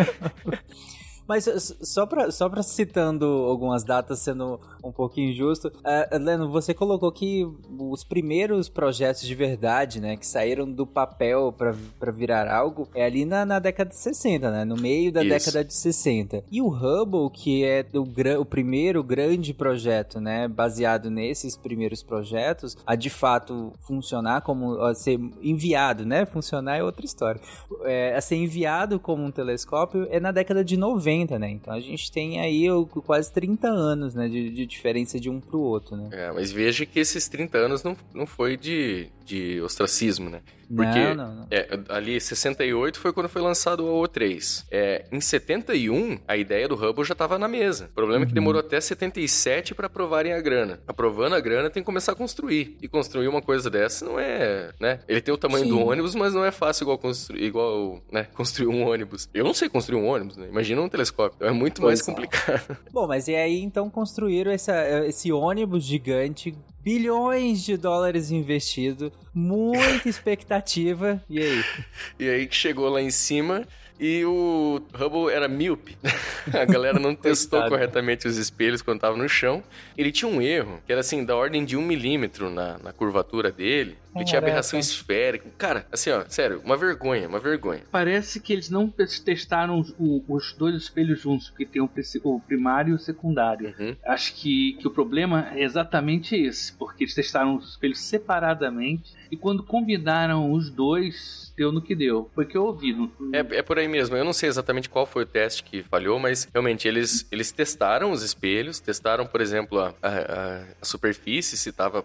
Mas só pra, só pra citando algumas datas, sendo um pouquinho injusto, uh, Leno, você colocou que os primeiros projetos de verdade, né, que saíram do papel pra, pra virar algo, é ali na, na década de 60, né, no meio da Isso. década de 60. E o Hubble, que é o, o primeiro grande projeto, né, baseado nesses primeiros projetos, a de fato funcionar como, a ser enviado, né, funcionar é outra história é, a ser enviado como um telescópio é na década de 90, né? Então a gente tem aí quase 30 anos, né? De, de diferença de um pro outro, né? É, mas veja que esses 30 anos não, não foi de, de ostracismo, né? Porque Não, não, não. É, ali, 68 foi quando foi lançado o O3. É, em 71, a ideia do Hubble já estava na mesa. O problema é que demorou até 77 para aprovarem a grana. Aprovando a grana, tem que começar a construir. E construir uma coisa dessa não é, né? Ele tem o tamanho Sim. do ônibus, mas não é fácil igual construir, igual, né, construir um ônibus. Eu não sei construir um ônibus, né? Imagina um telescópio. É muito mais Pois é. complicado. Bom, mas e aí então construíram essa, esse ônibus gigante, bilhões de dólares investido, muita expectativa. E aí? E aí que chegou lá em cima e o Hubble era míope. A galera não testou corretamente os espelhos quando tava no chão. Ele tinha um erro, que era assim, da ordem de um milímetro na, na curvatura dele. Ele tinha aberração esférica. Cara, assim, ó, sério, uma vergonha, uma vergonha. Parece que eles não testaram os, o- os dois espelhos juntos, porque tem o, primário e o secundário. Uhum. Acho que, que o problema é exatamente esse, porque eles testaram os espelhos separadamente e quando combinaram os dois, deu no que deu. Foi o que eu ouvi. No, É, é por aí mesmo. Eu não sei exatamente qual foi o teste que falhou, mas realmente eles, eles testaram os espelhos, testaram, por exemplo, a, a- a superfície, se estava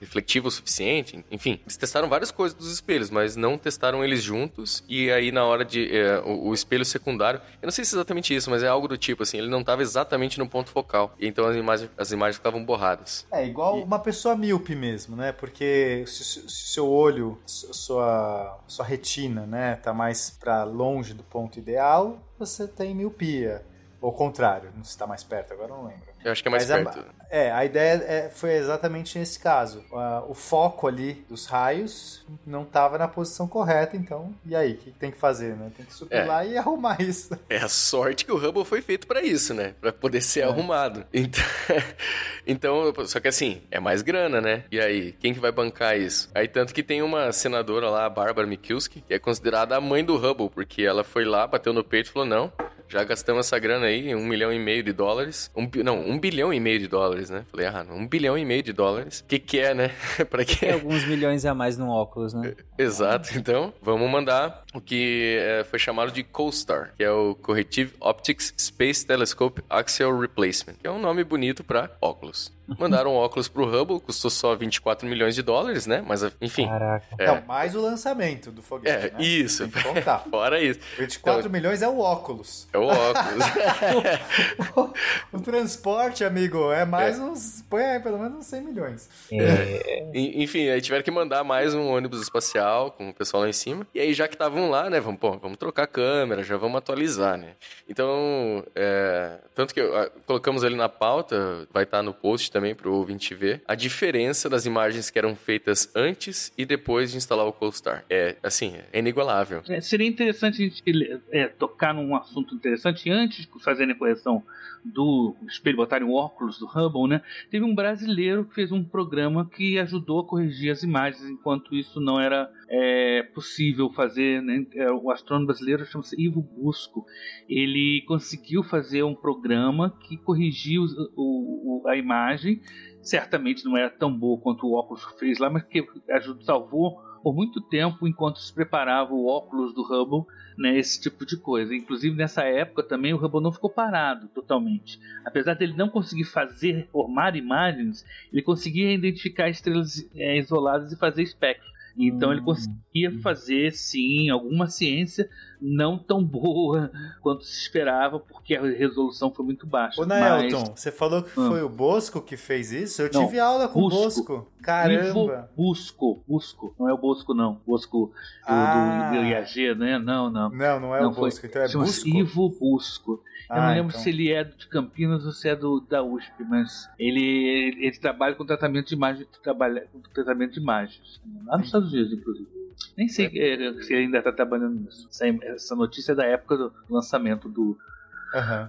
refletivo o suficiente, enfim. Eles testaram várias coisas dos espelhos, mas não testaram eles juntos. E aí, na hora de. é, o, o espelho secundário, eu não sei se é exatamente isso, mas é algo do tipo assim, ele não estava exatamente no ponto focal. E então as imagens, as imagens ficavam borradas. É igual uma pessoa míope mesmo, né? Porque se se- se seu olho, su- sua, sua retina, né, tá mais para longe do ponto ideal, você tem miopia. Ou contrário, não sei se tá mais perto, agora eu não lembro. Eu acho que é mais Mas a- perto. É, a ideia é- foi exatamente nesse caso. Ah, o foco ali dos raios não estava na posição correta, então, e aí? O que tem que fazer, né? Tem que subir É. lá e arrumar isso. É a sorte que o Hubble foi feito pra isso, né? Pra poder ser É. arrumado. Então, então, só que assim, é mais grana, né? E aí, quem que vai bancar isso? Aí tanto que tem uma senadora lá, a Barbara Mikulski, que é considerada a mãe do Hubble, porque ela foi lá, bateu no peito e falou, não, já gastamos essa grana aí, um milhão e meio de dólares. Um, não, um bilhão e meio de dólares, né? Falei, ah, um bilhão e meio de dólares. O que que é, né? pra quê? Tem alguns milhões a mais no óculos, né? Exato, então vamos mandar o que é, foi chamado de COSTAR, que é o Corrective Optics Space Telescope Axial Replacement, que é um nome bonito para óculos. Mandaram um óculos pro Hubble, custou só 24 milhões de dólares, né? Mas, enfim. Caraca. É. Não, mais o lançamento do foguete, É, né? isso. Tem que contar. Fora isso. 24 milhões é o óculos. É o óculos. O transporte, amigo, é mais uns... Põe aí pelo menos uns 100 milhões. É, Enfim, aí tiveram que mandar mais um ônibus espacial com o pessoal lá em cima. E aí, já que estavam lá, né, vamos, pô, vamos trocar a câmera, já vamos atualizar, né? Então, é, tanto que ah, colocamos ali na pauta, vai estar no post também pro ouvinte ver, a diferença das imagens que eram feitas antes e depois de instalar o CoStar. É, assim, é inigualável. É, seria interessante a gente é, tocar num assunto interessante antes de fazerem a correção do espelho, botarem o óculos do Hubble, né? Teve um brasileiro que fez um programa que ajudou a corrigir as imagens enquanto isso não era é, possível fazer. Né? É, O astrônomo brasileiro chama-se Ivo Busco. Ele conseguiu fazer um programa que corrigiu o- o- a imagem. Certamente não era tão boa quanto o óculos fez lá, mas que ajudou, salvou por muito tempo enquanto se preparava o óculos do Hubble, né, esse tipo de coisa. Inclusive nessa época também o Hubble não ficou parado totalmente. Apesar dele não conseguir fazer, formar imagens, ele conseguia identificar estrelas é, isoladas e fazer espectros. Então ele conseguia fazer sim alguma ciência não tão boa quanto se esperava, porque a resolução foi muito baixa. Ô, Mas- Naelton, você falou que Ah. foi o Bosco que fez isso? Eu Não, tive aula com o. Bosco. Caramba! Ivo Busco, Busco, não é o Bosco não, Bosco do, Ah. do, do IAG, né? Não, não. Não, não é Não o foi. Bosco, então é Busco? Ivo Busco. Eu não Ah, lembro então. se ele é de Campinas ou se é do, da USP, mas ele, ele trabalha com tratamento de imagem, trabalha com tratamento de imagens. Lá nos Estados Unidos, inclusive. Nem sei eh, se ele ainda está trabalhando nisso. Essa, essa notícia é da época do lançamento do,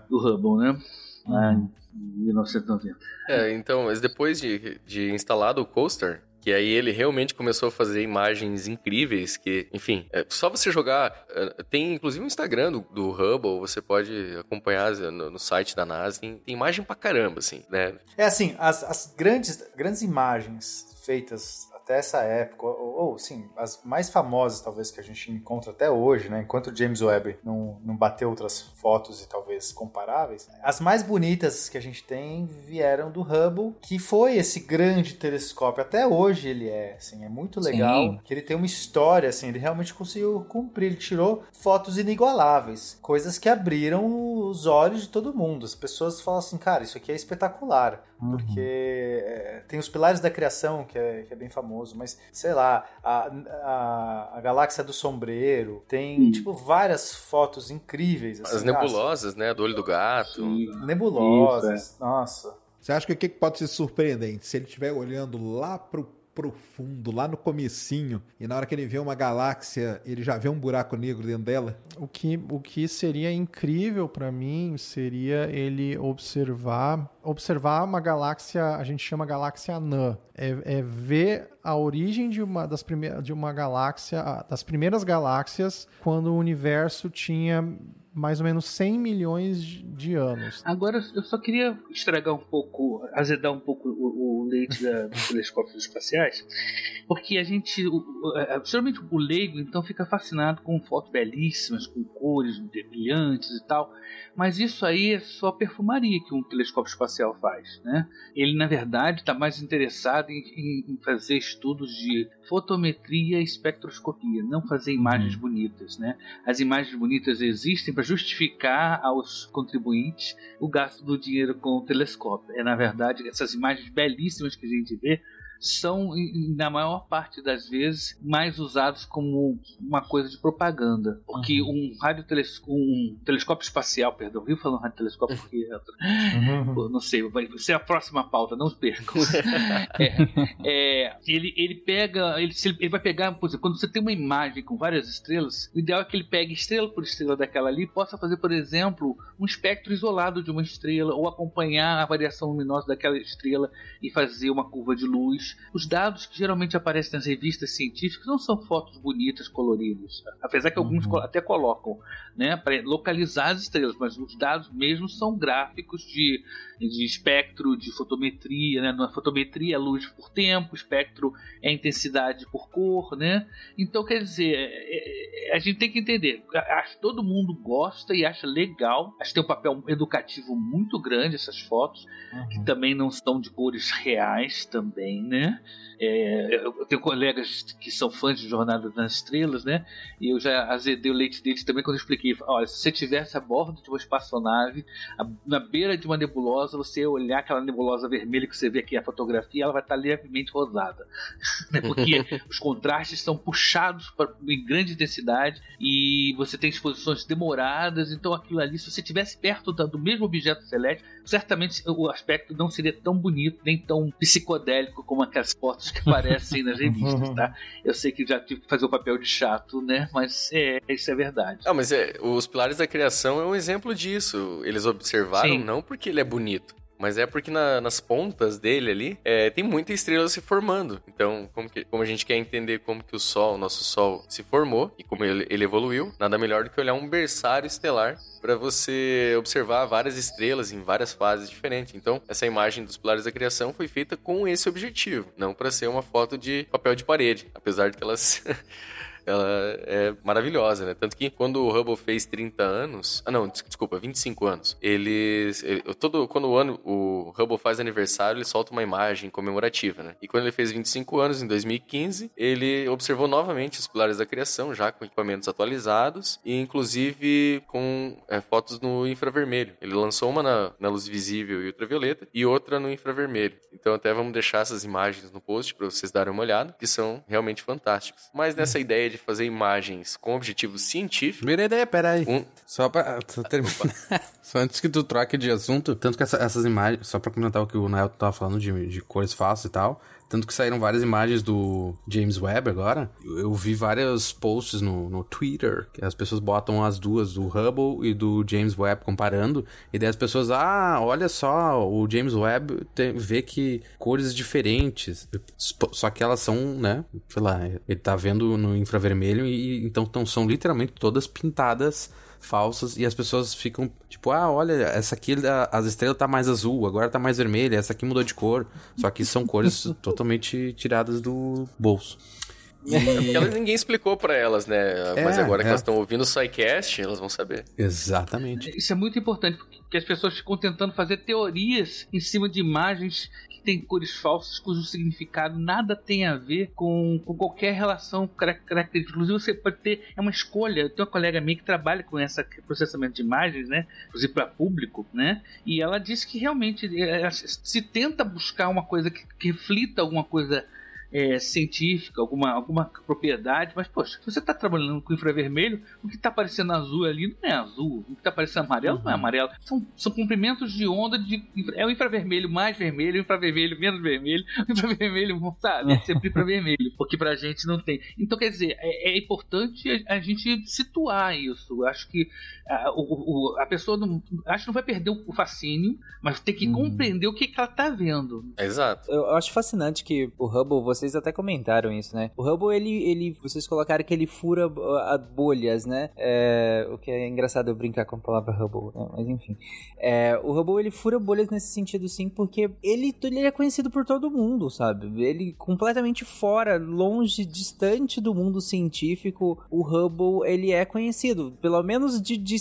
do Hubble, né? Lá em 1990. É, então, mas depois de, de instalado o Coaster, que aí ele realmente começou a fazer imagens incríveis, que, enfim, é só você jogar. é, Tem inclusive um Instagram do, do Hubble, você pode acompanhar no, no site da NASA, tem, tem imagem pra caramba, assim, né? É assim, as, as grandes, grandes imagens feitas até essa época, ou, ou sim, as mais famosas talvez que a gente encontra até hoje, né? Enquanto James Webb não, não bateu outras fotos e talvez comparáveis, as mais bonitas que a gente tem vieram do Hubble, que foi esse grande telescópio. Até hoje ele é, assim, é muito legal. Sim. Que ele tem uma história, assim, ele realmente conseguiu cumprir. Ele tirou fotos inigualáveis, coisas que abriram os olhos de todo mundo. As pessoas falam assim, cara, isso aqui é espetacular. Porque é, tem os Pilares da Criação, que é, que é bem famoso, mas sei lá, a, a, a Galáxia do Sombreiro, tem tipo várias fotos incríveis. Assim, As nebulosas, né? Do olho do gato. ah, nebulosas, nossa. Você acha que o que que pode ser surpreendente? Se ele estiver olhando lá pro profundo, lá no comecinho, e na hora que ele vê uma galáxia, ele já vê um buraco negro dentro dela? O que, o que seria incrível para mim seria ele observar observar uma galáxia, a gente chama galáxia anã. É, é ver a origem de uma das primeiras de uma galáxia, das primeiras galáxias, quando o universo tinha mais ou menos 100 milhões de anos. Agora eu só queria estragar um pouco, azedar um pouco o, o leite da, dos telescópios espaciais, porque a gente, o, o, é, geralmente o leigo então fica fascinado com fotos belíssimas, com cores brilhantes e tal, mas isso aí é só perfumaria que um telescópio espacial faz, né? Ele na verdade está mais interessado em, em- fazer estudos de fotometria e espectroscopia, não fazer imagens bonitas, né? As imagens bonitas existem para justificar aos contribuintes o gasto do dinheiro com o telescópio. É na verdade essas imagens belíssimas que a gente vê são, na maior parte das vezes, mais usados como uma coisa de propaganda. Porque um radiotelescópio, um telescópio espacial, perdão, viu falando radiotelescópio porque Pô, não sei, vai ser a próxima pauta, não percam. é, é, ele, ele pega, ele, ele vai pegar, por exemplo, quando você tem uma imagem com várias estrelas, o ideal é que ele pegue estrela por estrela daquela ali e possa fazer, por exemplo, um espectro isolado de uma estrela ou acompanhar a variação luminosa daquela estrela e fazer uma curva de luz. Os dados que geralmente aparecem nas revistas científicas não são fotos bonitas, coloridas, apesar que alguns co- até colocam, né, para localizar as estrelas, mas os dados mesmo são gráficos de de espectro de fotometria, né? Na fotometria é luz por tempo, espectro é intensidade por cor, né? Então, quer dizer, é, é, a gente tem que entender. Acho que todo mundo gosta e acha legal. Acho que tem um papel educativo muito grande essas fotos, uhum. que também não estão de cores reais também, né? É, eu tenho colegas que são fãs de Jornada nas Estrelas, né? E eu já azedei o leite deles também quando eu expliquei. Olha, se você estivesse a bordo de uma espaçonave, na beira de uma nebulosa, você olhar aquela nebulosa vermelha que você vê aqui a fotografia, ela vai estar levemente rosada. Né? Porque os contrastes são puxados pra, em grande intensidade e você tem exposições demoradas. Então, aquilo ali, se você estivesse perto do mesmo objeto celeste, certamente o aspecto não seria tão bonito, nem tão psicodélico como aquelas fotos que aparecem nas revistas, tá? Eu sei que já tive que fazer o papel de chato, né? Mas é, isso é verdade. Ah, mas é, os pilares da criação é um exemplo disso. Eles observaram Sim. não porque ele é bonito, mas é porque na, nas pontas dele ali é, tem muita estrela se formando. Então, como, que, como a gente quer entender como que o Sol, nosso Sol, se formou e como ele, ele evoluiu, nada melhor do que olhar um berçário estelar para você observar várias estrelas em várias fases diferentes. Então, essa imagem dos pilares da criação foi feita com esse objetivo, não para ser uma foto de papel de parede, apesar de que elas ela é maravilhosa, né? Tanto que quando o Hubble fez 30 anos, ah não, desculpa, 25 anos, eles, ele, todo, quando o ano, o Hubble faz aniversário, ele solta uma imagem comemorativa, né? E quando ele fez 25 anos, em 2015, ele observou novamente os pilares da criação, já com equipamentos atualizados e inclusive com é, fotos no infravermelho. Ele lançou uma na, na luz visível e ultravioleta e outra no infravermelho. Então até vamos deixar essas imagens no post para vocês darem uma olhada, que são realmente fantásticas. Mas nessa ideia de de fazer imagens com objetivos científicos. Primeira ideia, peraí. Um... Só pra terminar. só antes que tu troque de assunto, tanto que essa, essas imagens, só pra comentar o que o Nael tava falando de, de cores falsas e tal. Tanto que saíram várias imagens do James Webb agora. Eu vi vários posts no, no Twitter que as pessoas botam as duas, do Hubble e do James Webb, comparando. E daí as pessoas, ah, olha só, o James Webb tem, vê que cores diferentes. Só que elas são, né? Sei lá, ele tá vendo no infravermelho e então tão, são literalmente todas pintadas falsas e as pessoas ficam tipo, ah, olha, essa aqui as estrelas tá mais azul, agora tá mais vermelha, essa aqui mudou de cor. Só que são cores totalmente tiradas do bolso. E... É elas, ninguém explicou para elas, né? É, Mas agora é. que elas estão ouvindo o SciCast, elas vão saber. Exatamente. Isso é muito importante, porque as pessoas ficam tentando fazer teorias em cima de imagens têm cores falsas, cujo significado nada tem a ver com, com qualquer relação característica. Inclusive, você pode ter. É uma escolha. Eu tenho uma colega minha que trabalha com esse processamento de imagens, né? Inclusive para público, né? E ela disse que realmente é, se tenta buscar uma coisa que, que reflita alguma coisa é, científica, alguma, alguma propriedade, mas, poxa, se você está trabalhando com infravermelho, o que está aparecendo azul ali não é azul, o que está aparecendo amarelo uhum. não é uhum. amarelo. São, são comprimentos de onda de. É o infravermelho mais vermelho, o infravermelho menos vermelho, o infravermelho, sabe? É sempre infravermelho, porque pra gente não tem. Então, quer dizer, é, é importante a, a, gente situar isso. Acho que a, o, o, a pessoa não. Acho que não vai perder o fascínio, mas tem que uhum. compreender o que, que ela está vendo. Exato. Eu acho fascinante que o Hubble, você vocês até comentaram isso, né? O Hubble, ele, ele vocês colocaram que ele fura bolhas, né? É, o que é engraçado eu brincar com a palavra Hubble, né? mas enfim. É, o Hubble, ele fura bolhas nesse sentido, sim, porque ele, ele é conhecido por todo mundo, sabe? Ele completamente fora, longe, distante do mundo científico, o Hubble, ele é conhecido, pelo menos de, de,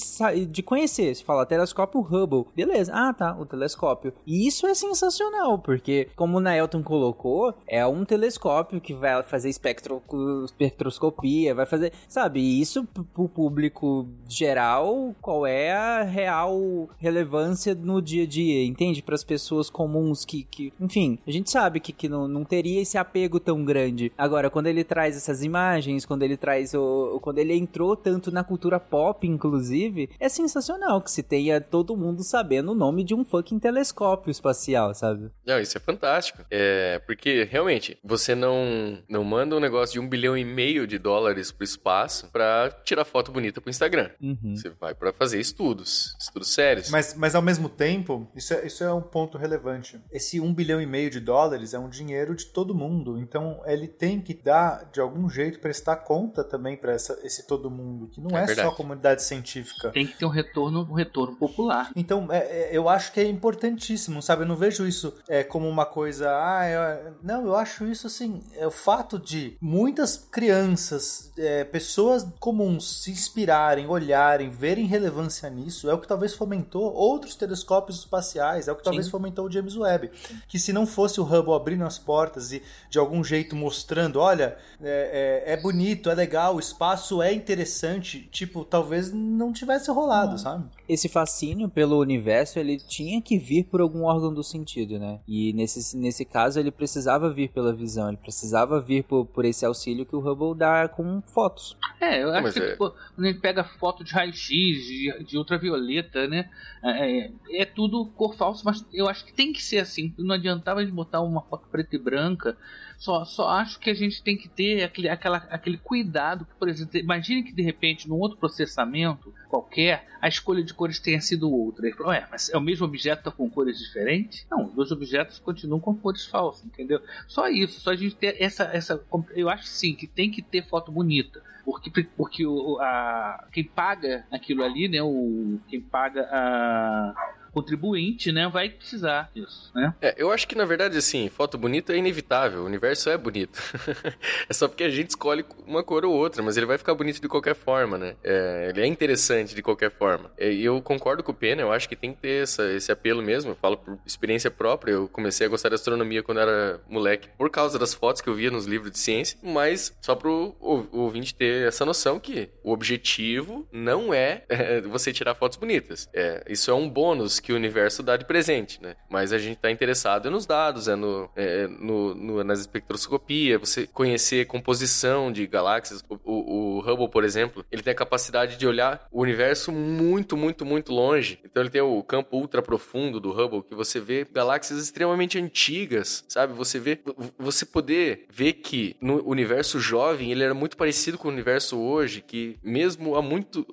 de conhecer. Se fala telescópio Hubble, beleza. Ah, tá, o telescópio. E isso é sensacional, porque, como o Naelton colocou, é um telescópio telescópio que vai fazer espectro, espectroscopia, vai fazer, sabe? Isso pro público geral, qual é a real relevância no dia a dia, entende? Para as pessoas comuns que, que, enfim, a gente sabe que, que não, não teria esse apego tão grande. Agora, quando ele traz essas imagens, quando ele traz o, quando ele entrou tanto na cultura pop, inclusive, é sensacional que se tenha todo mundo sabendo o nome de um fucking telescópio espacial, sabe? Não, isso é fantástico. É, porque realmente, você não, não manda um negócio de um bilhão e meio de dólares pro espaço pra tirar foto bonita pro Instagram. Uhum. Você vai pra fazer estudos, estudos sérios. Mas, mas ao mesmo tempo, isso é, isso é um ponto relevante. Esse um bilhão e meio de dólares é um dinheiro de todo mundo. Então ele tem que dar, de algum jeito, prestar conta também para esse todo mundo, que não É é, só a comunidade científica. Tem que ter um retorno, um retorno popular. Então, é, é, eu acho que é importantíssimo, sabe? Eu não vejo isso é, como uma coisa. Ah, eu- não, eu acho isso assim. É o fato de muitas crianças, é, pessoas comuns se inspirarem, olharem, verem relevância nisso, é o que talvez fomentou outros telescópios espaciais, é o que talvez Sim. fomentou o James Webb. Que se não fosse o Hubble abrindo as portas e de algum jeito mostrando, olha, é, é- é bonito, é legal, o espaço é interessante, tipo, talvez não tivesse rolado, sabe? Esse fascínio pelo universo, ele tinha que vir por algum órgão do sentido, né? E nesse, nesse caso, ele precisava vir pela visão, ele precisava vir por, por esse auxílio que o Hubble dá com fotos. É, eu acho Mas que é- tipo, quando gente pega foto de raio-x, de, de ultravioleta, né? É, é tudo cor falsa, mas eu acho que tem que ser assim. Não adiantava a gente botar uma foto preta e branca. Só, só acho que a gente tem que ter aquele, aquela, aquele cuidado. Por exemplo, imagine que de repente, num outro processamento qualquer, a escolha de cores tenha sido outra. Fala, Ué, mas é o mesmo objeto tá com cores diferentes? Não, os dois objetos continuam com cores falsas, entendeu? Só isso, só a gente ter essa. essa eu acho sim que tem que ter foto bonita. Porque, porque o, a, quem paga aquilo ali, né? O, quem paga a contribuinte, né? Vai precisar disso, né? É, eu acho que na verdade, assim, foto bonita é inevitável. O universo é bonito. é só porque a gente escolhe uma cor ou outra, mas ele vai ficar bonito de qualquer forma, né? É, ele é interessante de qualquer forma. E eu concordo com o Pena, eu acho que tem que ter essa- esse apelo mesmo. Eu falo por experiência própria. Eu comecei a gostar de astronomia quando era moleque por causa das fotos que eu via nos livros de ciência, mas só pro ouvinte ter essa noção que o objetivo não é, é, você tirar fotos bonitas. É, isso é um bônus que o universo dá de presente, né? Mas a gente tá interessado é nos dados, é no, é no, no- nas espectroscopia, você conhecer composição de galáxias. O, o- o Hubble, por exemplo, ele tem a capacidade de olhar o universo muito, muito, muito longe. Então ele tem o campo ultra profundo do Hubble, que você vê galáxias extremamente antigas, sabe? Você vê, você poder ver que no universo jovem ele era muito parecido com o universo hoje, que mesmo há muito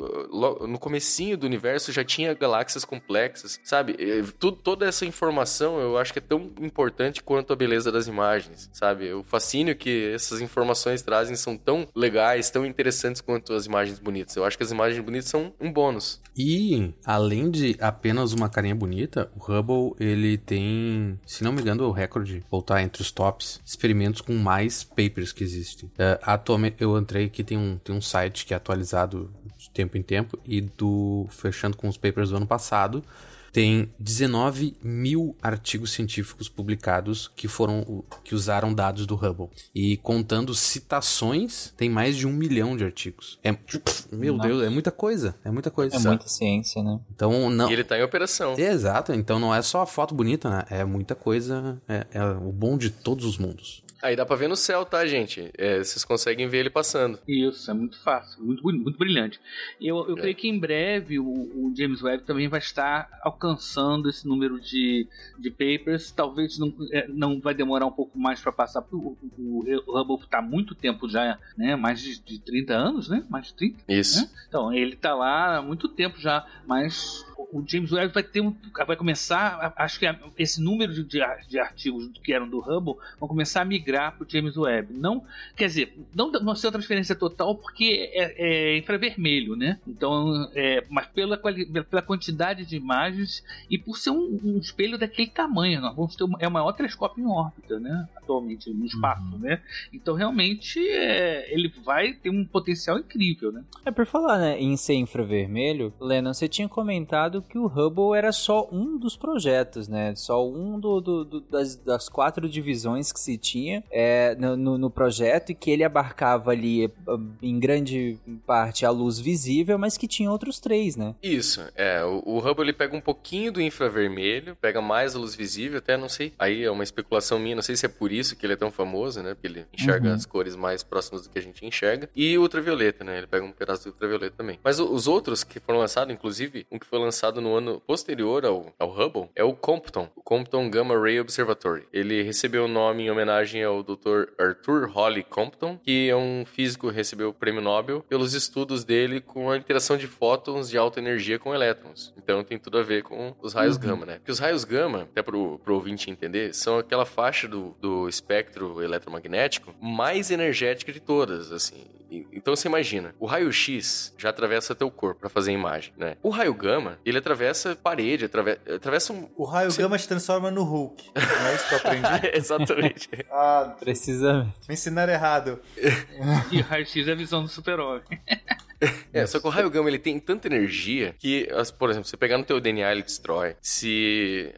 no comecinho do universo já tinha galáxias complexas, sabe? Eh, tu- toda essa informação eu acho que é tão importante quanto a beleza das imagens, sabe? O fascínio que essas informações trazem são tão legais, tão interessantes quanto as imagens bonitas. Eu acho que as imagens bonitas são um bônus. E, além de apenas uma carinha bonita, o Hubble, ele tem, se não me engano, o recorde, ou tá entre os tops, experimentos com mais papers que existem. É, atualmente, eu entrei aqui, tem um, tem um site que é atualizado de tempo em tempo, e do, fechando com os papers do ano passado, tem 19 mil artigos científicos publicados que foram que usaram dados do Hubble e contando citações tem mais de um milhão de artigos. É, meu Nossa. Deus, é muita coisa, é muita coisa. É muita ciência, né? Então não. E ele tá em operação. Exato, então não é só a foto bonita, né? É muita coisa, é, é o bom de todos os mundos. Aí dá pra ver no céu, tá, gente? É, vocês conseguem ver ele passando. Isso, é muito fácil, muito bonito, muito brilhante. Eu, eu É. creio que em breve o, o James Webb também vai estar alcançando esse número de, de papers. Talvez não, é, não vai demorar um pouco mais para passar, o, o, o Hubble está há muito tempo já, né? Mais de, de 30 anos, né? Mais de 30. Isso. Né? Então, ele tá lá há muito tempo já, mas o James Webb vai ter um, vai começar, acho que esse número de, de ar- de artigos que eram do Hubble vão começar a migrar para o James Webb. Não, quer dizer, não, não ser uma transferência total porque é, é infravermelho, né? Então, é, mas pela, pela quantidade de imagens e por ser um, um espelho daquele tamanho, nós vamos ter uma- é o maior telescópio em órbita, né? Atualmente no espaço, né? Então, realmente, é, ele vai ter um potencial incrível, né? É por falar, né, em ser infravermelho, Lennon, você tinha comentado que o Hubble era só um dos projetos, né? Só um do, do- do- das, das quatro divisões que se tinha é, no, no- projeto e que ele abarcava ali, eh, em grande parte, a luz visível, mas que tinha outros três, né? Isso, é. O, o Hubble ele pega um pouquinho do infravermelho, pega mais a luz visível, até não sei. Aí é uma especulação minha, não sei se é por isso que ele é tão famoso, né? Porque ele enxerga Uhum. as cores mais próximas do que a gente enxerga. E ultravioleta, né? Ele pega um pedaço do ultravioleta também. Mas os outros que foram lançados, inclusive, um que foi lançado lançado no ano posterior ao, ao Hubble é o Compton, o Compton Gamma Ray Observatory. Ele recebeu o nome em homenagem ao Dr. Arthur Holly Compton, que é um físico que recebeu o prêmio Nobel pelos estudos dele com a interação de fótons de alta energia com elétrons. Então tem tudo a ver com os raios Uhum. gama, né? Porque os raios gama, até pro, pro ouvinte entender, são aquela faixa do, do espectro eletromagnético mais energética de todas, assim. Então você imagina, o raio X já atravessa teu corpo para fazer a imagem, né? O raio gama, ele atravessa parede, atrave- atravessa um O raio gama te transforma no Hulk. Não é isso que eu aprendi? Exatamente. ah, Precisamente. me ensinaram errado. E raio-x é a visão do super-homem. É, só que o raio gama ele tem tanta energia que, por exemplo, você pegar no teu DNA ele destrói. Se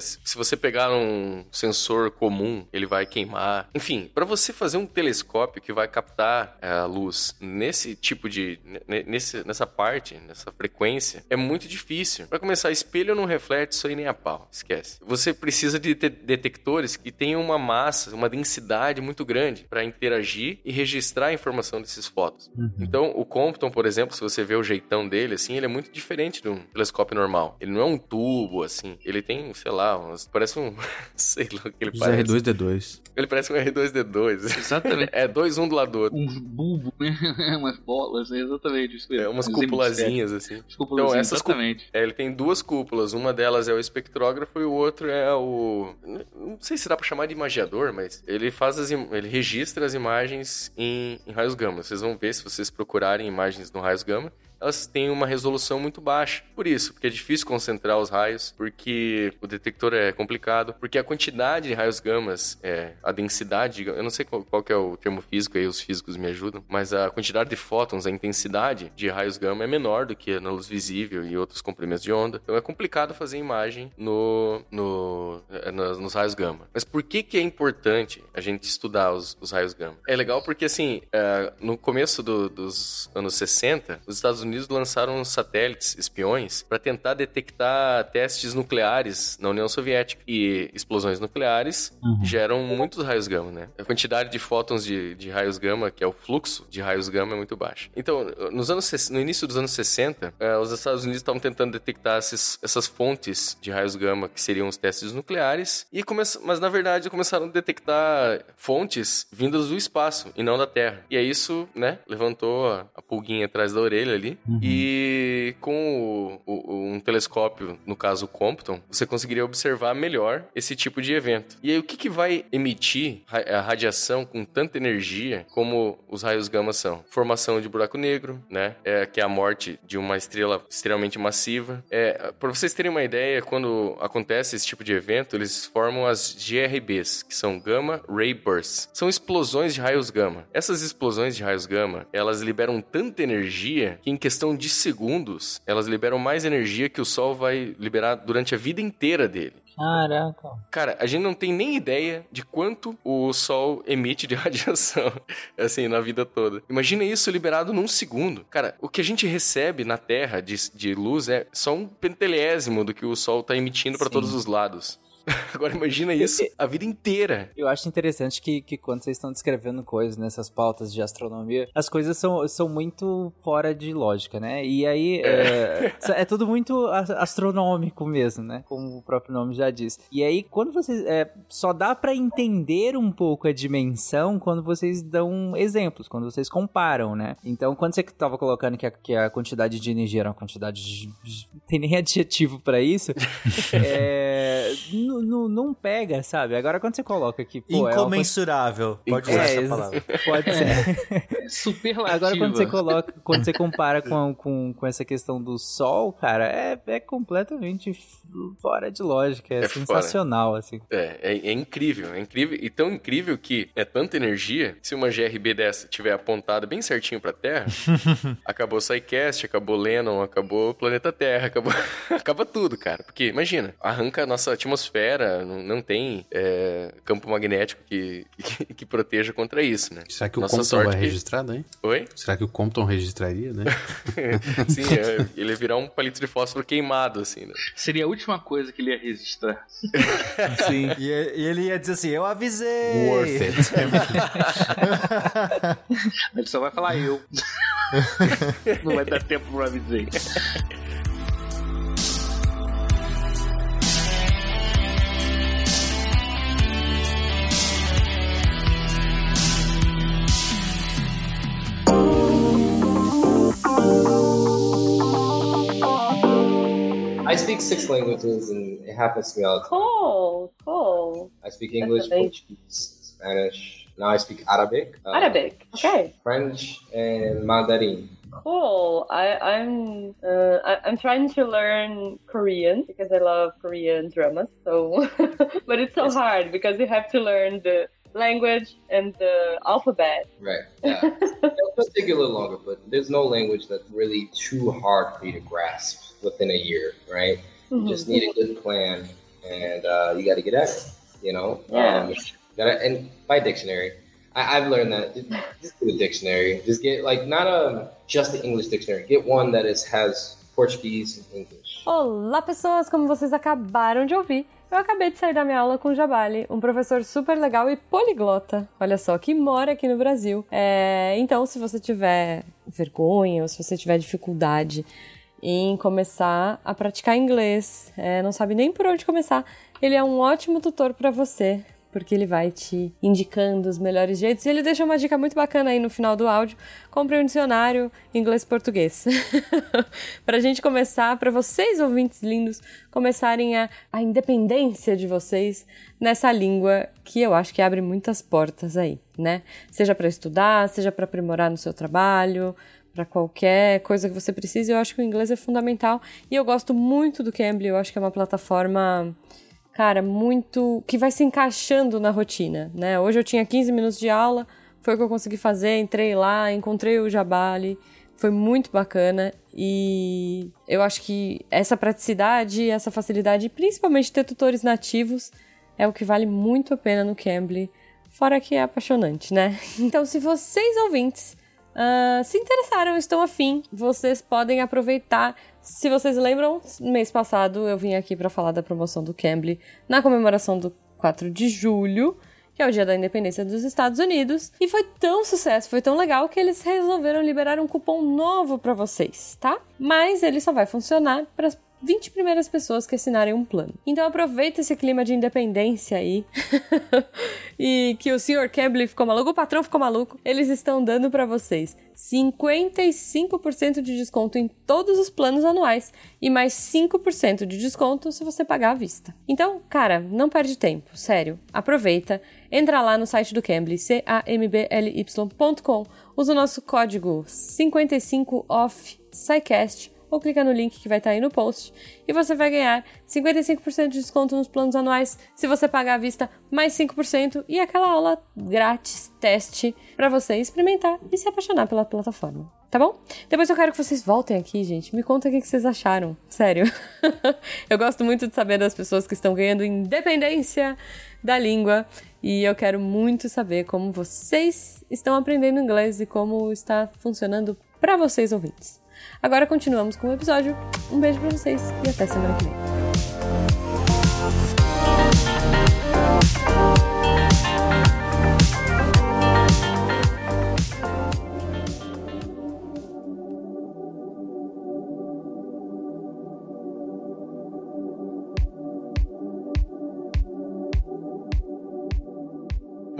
se você pegar um sensor comum, ele vai queimar. Enfim, para você fazer um telescópio que vai captar é, a luz nesse tipo de ne- nesse, nessa parte, nessa frequência, é muito difícil. Para começar, espelho não reflete isso aí nem a pau, esquece. Você precisa de te- detectores que tenham uma massa, uma densidade muito grande para interagir e registrar a informação desses fótons. Então, o Compton, por exemplo, se você vê o jeitão dele, assim, ele é muito diferente de um telescópio normal. Ele não é um tubo, assim. Ele tem, sei lá, umas- parece um... sei lá o que ele Os parece. R2D2. Ele parece um R2D2. Exatamente. É, dois um do lado do outro. Uns bulbos, né? Umas bolas, é exatamente isso mesmo. É, umas Uns cúpulazinhas, assim. Cúpulazinhas, Então, essas cu- exatamente. É, ele tem duas cúpulas. Uma delas é o espectrógrafo e o outro é o. Não sei se dá pra chamar de imagiador, mas ele faz as im- ele registra as imagens em, em raios gama. Vocês vão ver se vocês procurarem imagens no raios gama. Elas têm uma resolução muito baixa. Por isso, porque é difícil concentrar os raios, porque o detector é complicado, porque a quantidade de raios gamas, é, a densidade, eu não sei qual, qual é o termo físico aí, os físicos me ajudam, mas a quantidade de fótons, a intensidade de raios gama é menor do que na luz visível e outros comprimentos de onda. Então é complicado fazer imagem no, no, eh, nos raios gama. Mas por que que é importante a gente estudar os, os raios gama? É legal porque, assim, eh, no começo do- dos anos 60, os Estados Unidos lançaram uns satélites espiões para tentar detectar testes nucleares na União Soviética. E explosões nucleares geram muitos raios gama, né? A quantidade de fótons de, de raios gama, que é o fluxo de raios gama, é muito baixa. Então, nos anos, no início dos anos 60, eh, os Estados Unidos estavam tentando detectar esses- essas fontes de raios gama, que seriam os testes nucleares, e come- mas na verdade começaram a detectar fontes vindas do espaço e não da Terra. E aí isso, né, levantou a, a pulguinha atrás da orelha ali. E com o- o- um telescópio, no caso o Compton, você conseguiria observar melhor esse tipo de evento. E aí o que, que vai emitir a radiação com tanta energia como os raios gama são? Formação de buraco negro, né? É, que é a morte de uma estrela extremamente massiva. É, para vocês terem uma ideia, quando acontece esse tipo de evento, eles formam as GRBs, que são Gamma Ray Bursts. São explosões de raios gama. Essas explosões de raios gama, elas liberam tanta energia que questão de segundos, elas liberam mais energia que o Sol vai liberar durante a vida inteira dele. Caraca. Cara, a gente não tem nem ideia de quanto o Sol emite de radiação, assim, na vida toda. Imagina isso liberado num segundo. Cara, o que a gente recebe na Terra de, de luz é só um pentelésimo do que o Sol tá emitindo para todos os lados. Agora imagina isso a vida inteira. Eu acho interessante que, que quando vocês estão descrevendo coisas nessas pautas de astronomia, as coisas são, são muito fora de lógica, né? E aí é, é tudo muito astronômico mesmo, né? Como o próprio nome já diz. E aí, quando vocês. é, só dá pra entender um pouco a dimensão quando vocês dão exemplos, quando vocês comparam, né? Então, quando você tava colocando que a, que a quantidade de energia era uma quantidade. De, não tem nem adjetivo pra isso. é, não, não, pega, sabe? Agora, quando você coloca aqui. Pô, é uma Incomensurável. Pode usar é, essa palavra. Pode ser. É superlativa. Agora, quando você coloca, quando você compara com, com, com essa questão do sol, cara, é, é completamente fora de lógica. É, É sensacional, assim. É, é, é incrível, é incrível. E tão incrível que é tanta energia, se uma GRB dessa tiver apontada bem certinho pra Terra, acabou o SciCast, acabou Lennon, acabou o planeta Terra, acabou... acaba tudo, cara. Porque, imagina, arranca a nossa atmosfera, não, não tem é, campo magnético que, que, que proteja contra isso, né? Será que o Nossa Compton vai que- registrado, hein? Oi? Será que o Compton registraria, né? Sim, é, ele ia virar um palito de fósforo queimado, assim, né? Seria a última coisa que ele ia registrar. Sim. E, e ele ia dizer assim: Eu avisei. Worth it. Ele só vai falar eu. Não vai dar tempo pra avisar. I speak six languages and it happens to me all the time. Cool, cool. I speak English, amazing. Portuguese, Spanish. Now I speak Arabic. uh, Arabic. Okay. French and Mandarin. Cool. I, I'm uh, I, I'm trying to learn Korean because I love Korean dramas. So, but it's so hard because you have to learn the language and the alphabet. Right. Yeah. It'll take a little longer, but there's no language that's really too hard for you to grasp within a year, right? You just need a good plan, and uh, you got to get at it. You know. Yeah. Um, gotta, and by dictionary, I, I've learned that just, just get a dictionary. Just get like not a just the English dictionary. Get one that is has Portuguese and English. Olá, pessoas! Como vocês acabaram de ouvir, eu acabei de sair da minha aula com o Jabali, um professor super legal e poliglota, olha só, que mora aqui no Brasil. É, então, se você tiver vergonha ou se você tiver dificuldade em começar a praticar inglês, é, não sabe nem por onde começar, ele é um ótimo tutor para você. Porque ele vai te indicando os melhores jeitos. E ele deixa uma dica muito bacana aí no final do áudio. Compre um dicionário inglês-português. pra gente começar, para vocês ouvintes lindos, começarem a, a independência de vocês nessa língua que eu acho que abre muitas portas aí, né? Seja para estudar, seja para aprimorar no seu trabalho, para qualquer coisa que você precise, eu acho que o inglês é fundamental. E eu gosto muito do Cambly, eu acho que é uma plataforma, cara, muito. que vai se encaixando na rotina, né? Hoje eu tinha 15 minutos de aula, foi o que eu consegui fazer, entrei lá, encontrei o Jabali, foi muito bacana e eu acho que essa praticidade, essa facilidade, principalmente ter tutores nativos, é o que vale muito a pena no Cambly. Fora que é apaixonante, né? Então, se vocês ouvintes Uh, se interessaram, estão afim, vocês podem aproveitar. Se vocês lembram, mês passado eu vim aqui para falar da promoção do Cambly na comemoração do 4 de julho, que é o dia da independência dos Estados Unidos, e foi tão sucesso, foi tão legal que eles resolveram liberar um cupom novo para vocês, tá? Mas ele só vai funcionar para 20 primeiras pessoas que assinarem um plano. Então aproveita esse clima de independência aí. e que o Sr. Cambly ficou maluco, o patrão ficou maluco. Eles estão dando para vocês 55% de desconto em todos os planos anuais e mais 5% de desconto se você pagar à vista. Então, cara, não perde tempo, sério. Aproveita, entra lá no site do Cambly, c-a-m-b-l-y.com, usa o nosso código 55OFF ou clica no link que vai estar aí no post e você vai ganhar 55% de desconto nos planos anuais se você pagar à vista mais 5% e aquela aula grátis teste para você experimentar e se apaixonar pela plataforma. Tá bom? Depois eu quero que vocês voltem aqui, gente. Me conta o que vocês acharam. Sério. eu gosto muito de saber das pessoas que estão ganhando independência da língua. E eu quero muito saber como vocês estão aprendendo inglês e como está funcionando para vocês ouvintes. Agora continuamos com o episódio. Um beijo pra vocês e até semana que vem.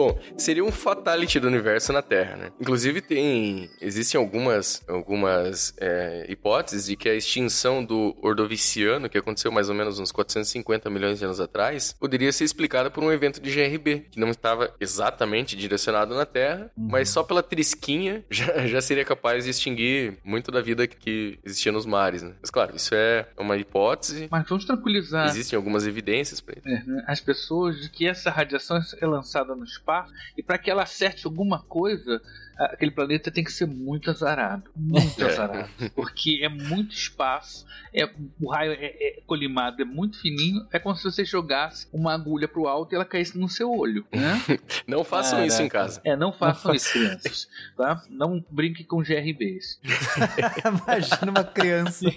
Bom, seria um fatality do universo na Terra, né? Inclusive tem, existem algumas, algumas é, hipóteses de que a extinção do Ordoviciano, que aconteceu mais ou menos uns 450 milhões de anos atrás, poderia ser explicada por um evento de GRB, que não estava exatamente direcionado na Terra, mas só pela trisquinha já, já seria capaz de extinguir muito da vida que existia nos mares, né? Mas claro, isso é uma hipótese. Mas vamos tranquilizar Existem algumas evidências para isso. é, né, as pessoas de que essa radiação é lançada no espaço e para que ela acerte alguma coisa, aquele planeta tem que ser muito azarado. Muito É. azarado. Porque é muito espaço, é, o raio é, é colimado, é muito fininho. É como se você jogasse uma agulha pro alto e ela caísse no seu olho. Né? Não façam isso em casa. É, não façam isso, crianças. Tá? Não brinque com GRBs. Imagina uma criança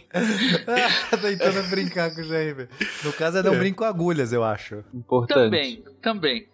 tentando brincar com GRB. No caso é não brinco com agulhas, eu acho. Importante. Também, também.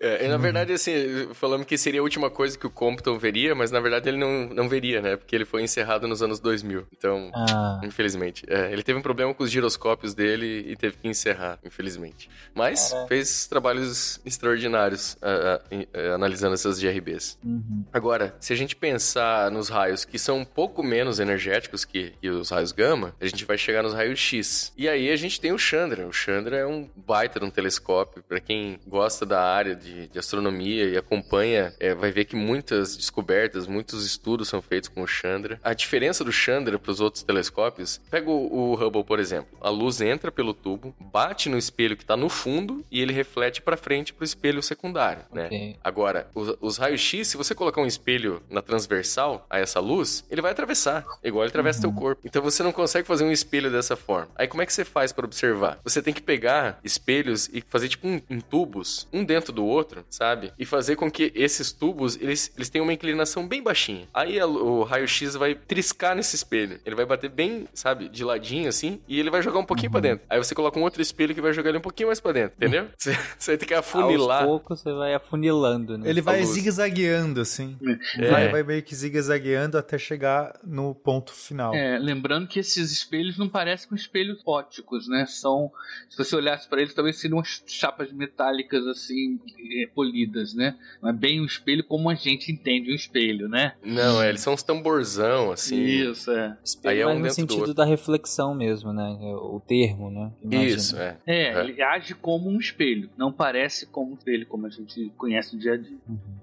É, e na verdade, assim, falando que seria a última coisa que o Compton Newton veria, mas na verdade ele não, não veria, né? Porque ele foi encerrado nos anos 2000. Então, Ah. infelizmente. É, ele teve um problema com os giroscópios dele e teve que encerrar, infelizmente. Mas fez trabalhos extraordinários ah, ah, eh, analisando essas GRBs. Uhum. Agora, se a gente pensar nos raios que são um pouco menos energéticos que, que os raios gama, a gente vai chegar nos raios X. E aí a gente tem o Chandra. O Chandra é um baita de um telescópio. Para quem gosta da área de, de astronomia e acompanha, é, vai ver que muitas descobertas, muitos estudos são feitos com o Chandra. A diferença do Chandra para os outros telescópios, pega o, o Hubble, por exemplo. A luz entra pelo tubo, bate no espelho que está no fundo e ele reflete para frente para o espelho secundário, né? Agora, os, os raios-x, se você colocar um espelho na transversal a essa luz, ele vai atravessar, igual ele atravessa teu corpo. Então você não consegue fazer um espelho dessa forma. Aí como é que você faz para observar? Você tem que pegar espelhos e fazer tipo um, um tubos, um dentro do outro, sabe? E fazer com que esses tubos, eles, eles tenham uma inclinação bem baixinha. Aí a- o raio-x vai triscar nesse espelho. Ele vai bater bem, sabe, de ladinho assim, e ele vai jogar um pouquinho pra dentro. Aí você coloca um outro espelho que vai jogar ele um pouquinho mais pra dentro, entendeu? Você, você vai ter que afunilar. Aos poucos você vai afunilando, né? Ele vai zigue-zagueando, assim. É. Vai, vai meio que zigue-zagueando até chegar no ponto final. É, lembrando que esses espelhos não parecem com espelhos óticos, né? São, se você olhasse para eles, talvez seriam umas chapas metálicas assim, eh, polidas, né? Não é bem um espelho como a gente entende um espelho, né? Não, é, eles são uns tamborzão, assim. Isso, é. Aí é Mas um no sentido da reflexão mesmo, né? O termo, né? Imagino. Isso, é. É, É. ele age como um espelho, não parece como um espelho, como a gente conhece no dia a dia.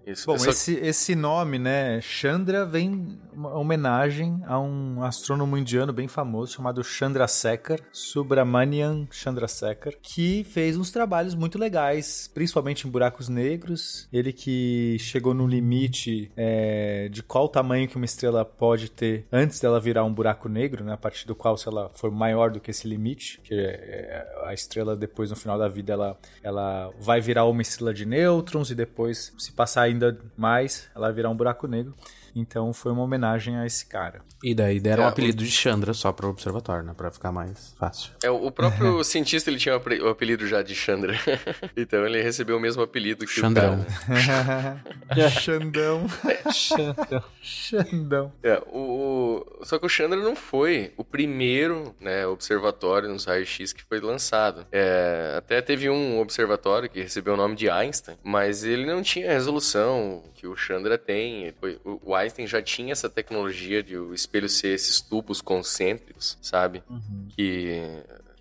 Isso. Bom, só- esse, esse nome, né, Chandra, vem uma homenagem a um astrônomo indiano bem famoso chamado Chandrasekhar, Subramanian Chandrasekhar, que fez uns trabalhos muito legais, principalmente em buracos negros. Ele que chegou no limite é, de qual tamanho que uma estrela pode ter antes dela virar um buraco negro, né, a partir do qual, se ela for maior do que esse limite, que é, a estrela depois no final da vida ela, ela vai virar uma estrela de nêutrons e depois, se passar ainda mais, ela vai virar um buraco negro. Então foi uma homenagem a esse cara. E daí deram É, o apelido de Chandra só pro observatório, né? Pra ficar mais fácil. É, o próprio cientista ele tinha o o apelido já de Chandra. então ele recebeu o mesmo apelido que Chandrão. o cara. Xandão. Xandão. Xandão. É, o, o- só que o Chandra não foi o primeiro né, observatório nos raios-x que foi lançado. É, até teve um observatório que recebeu o nome de Einstein, mas ele não tinha a resolução que o Chandra tem. Foi- o, o Einstein já tinha essa tecnologia de o espelho ser esses tubos concêntricos, sabe? que,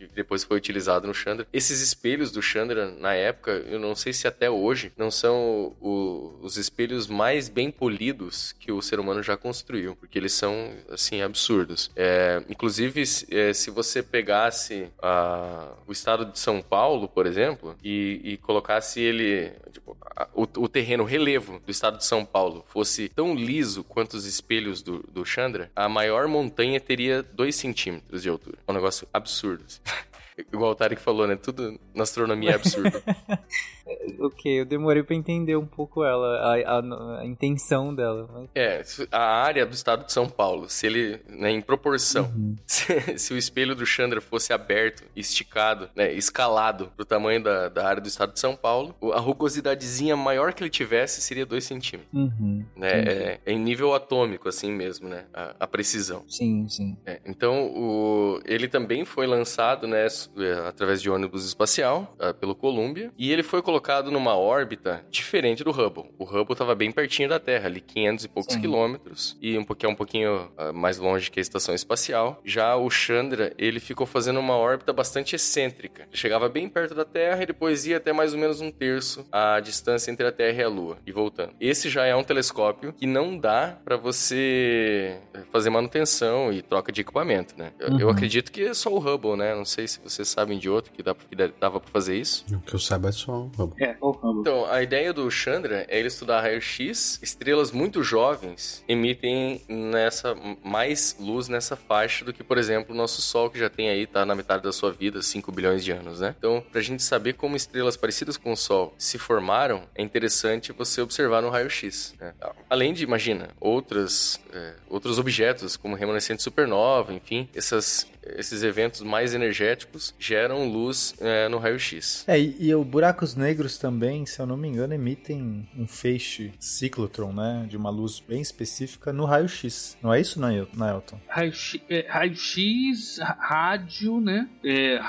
que depois foi utilizado no Chandra. Esses espelhos do Chandra, na época, eu não sei se até hoje, não são o- os espelhos mais bem polidos que o ser humano já construiu, porque eles são, assim, absurdos. É, inclusive, se- é, se você pegasse a- o estado de São Paulo, por exemplo, e, e colocasse ele, tipo, a- o, o terreno, relevo do estado de São Paulo fosse tão liso quanto os espelhos do, do Chandra, a maior montanha teria 2 centímetros de altura. É um negócio absurdo. assim. Igual o Tarek falou, né? Tudo na astronomia é absurdo. Ok, eu demorei pra entender um pouco ela, a, a- a intenção dela. mas- É, a área do estado de São Paulo, se ele, né, em proporção, Uhum. se, se o espelho do Chandra fosse aberto, esticado, né, escalado pro tamanho da, da área do estado de São Paulo, o- a rugosidadezinha maior que ele tivesse seria 2 centímetros. Uhum. Né? É, é em nível atômico, assim mesmo, né? A, a precisão. Sim, sim. É, então, o, ele também foi lançado, né, é, através de ônibus espacial, ah, pelo Columbia, e ele foi colocado numa órbita diferente do Hubble. O Hubble estava bem pertinho da Terra, ali 500 e poucos Sim. quilômetros, e um pouquinho, um pouquinho ah, mais longe que a estação espacial. Já o Chandra, ele ficou fazendo uma órbita bastante excêntrica. Ele chegava bem perto da Terra e depois ia até mais ou menos um terço a distância entre a Terra e a Lua, e voltando. Esse já é um telescópio que não dá para você fazer manutenção e troca de equipamento, né? Eu, eu Uhum. acredito que é só o Hubble, né? Não sei se vocês sabem de outro que, dá, que dava para fazer isso. O que eu saiba é só o É, o Hubble. Então, a ideia do Chandra é ele estudar raio-x. Estrelas muito jovens emitem nessa mais luz nessa faixa do que, por exemplo, o nosso Sol, que já tem aí, tá na metade da sua vida, 5 bilhões de anos, né? Então, pra gente saber como estrelas parecidas com o Sol se formaram, é interessante você observar no raio-x. né? Além de, imagina, outras, é, outros objetos, como remanescente supernova, enfim, essas, esses eventos mais energéticos geram luz é, no raio-x. É, e, e os buracos negros também, se eu não me engano, emitem um feixe ciclotron, né? De uma luz bem específica no raio-x. Não é isso, Naelton? Raio-x, é, raio-x rádio, né? É,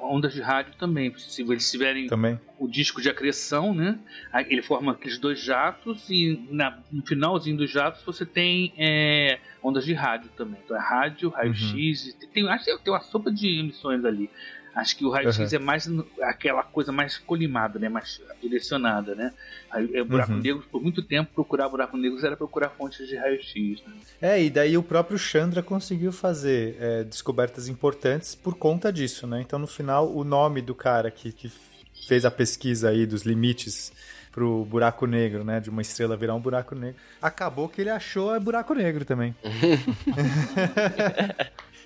ondas de rádio também. Se eles tiverem também. o disco de acreção, né? Ele forma aqueles dois jatos e na, no finalzinho dos jatos você tem é, ondas de rádio também. Então é rádio, raio-x. Uhum. Tem, acho que tem uma sopa de emissões ali. Acho que o raio-x uhum. é mais aquela coisa mais colimada, né? Mais direcionada, né? É, buraco uhum. negro, por muito tempo, procurar buraco negros era procurar fontes de raio-x. Né? É, e daí o próprio Chandra conseguiu fazer é, descobertas importantes por conta disso, né? Então, no final, o nome do cara que, que fez a pesquisa aí dos limites pro buraco negro, né? De uma estrela virar um buraco negro. Acabou que ele achou é buraco negro também.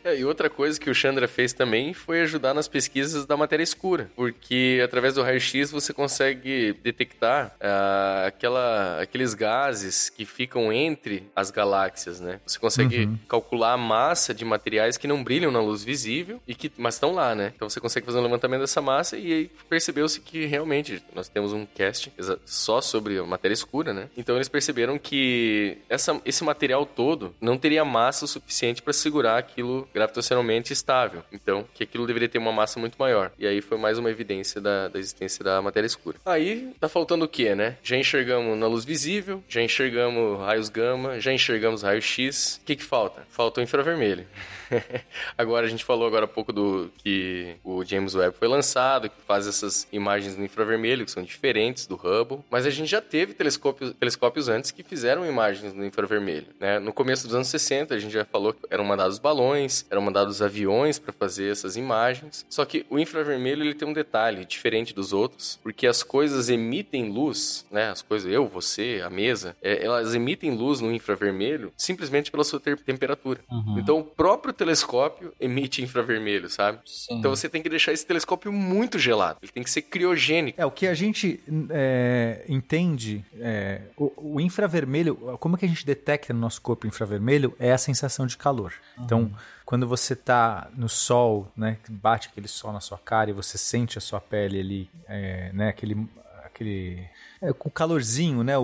É, e outra coisa que o Chandra fez também foi ajudar nas pesquisas da matéria escura, porque através do raio-x você consegue detectar uh, aquela, aqueles gases que ficam entre as galáxias, né? Você consegue uhum. calcular a massa de materiais que não brilham na luz visível e que mas estão lá, né? Então você consegue fazer um levantamento dessa massa e aí percebeu-se que realmente nós temos um cast só sobre a matéria escura, né? Então eles perceberam que essa, esse material todo não teria massa o suficiente para segurar aquilo gravitacionalmente estável. Então, que aquilo deveria ter uma massa muito maior. E aí foi mais uma evidência da, da existência da matéria escura. Aí tá faltando o que, né? Já enxergamos na luz visível, já enxergamos raios gama, já enxergamos raio X. O que que falta? Falta o infravermelho. agora a gente falou agora há pouco do que o James Webb foi lançado, que faz essas imagens no infravermelho, que são diferentes do Hubble, mas a gente já teve telescópios, telescópios antes que fizeram imagens no infravermelho, né? No começo dos anos 60, a gente já falou que eram mandados balões, eram mandados aviões para fazer essas imagens. Só que o infravermelho ele tem um detalhe diferente dos outros, porque as coisas emitem luz, né? As coisas, eu, você, a mesa, é, elas emitem luz no infravermelho simplesmente pela sua temperatura. Uhum. Então o próprio telescópio emite infravermelho, sabe? Sim. Então você tem que deixar esse telescópio muito gelado. Ele tem que ser criogênico. É, o que a gente é, entende, é, o, o, infravermelho, como é que a gente detecta no nosso corpo infravermelho é a sensação de calor. Uhum. Então, quando você está no sol, né, bate aquele sol na sua cara e você sente a sua pele ali, é, né, aquele, aquele é, o calorzinho, né, o,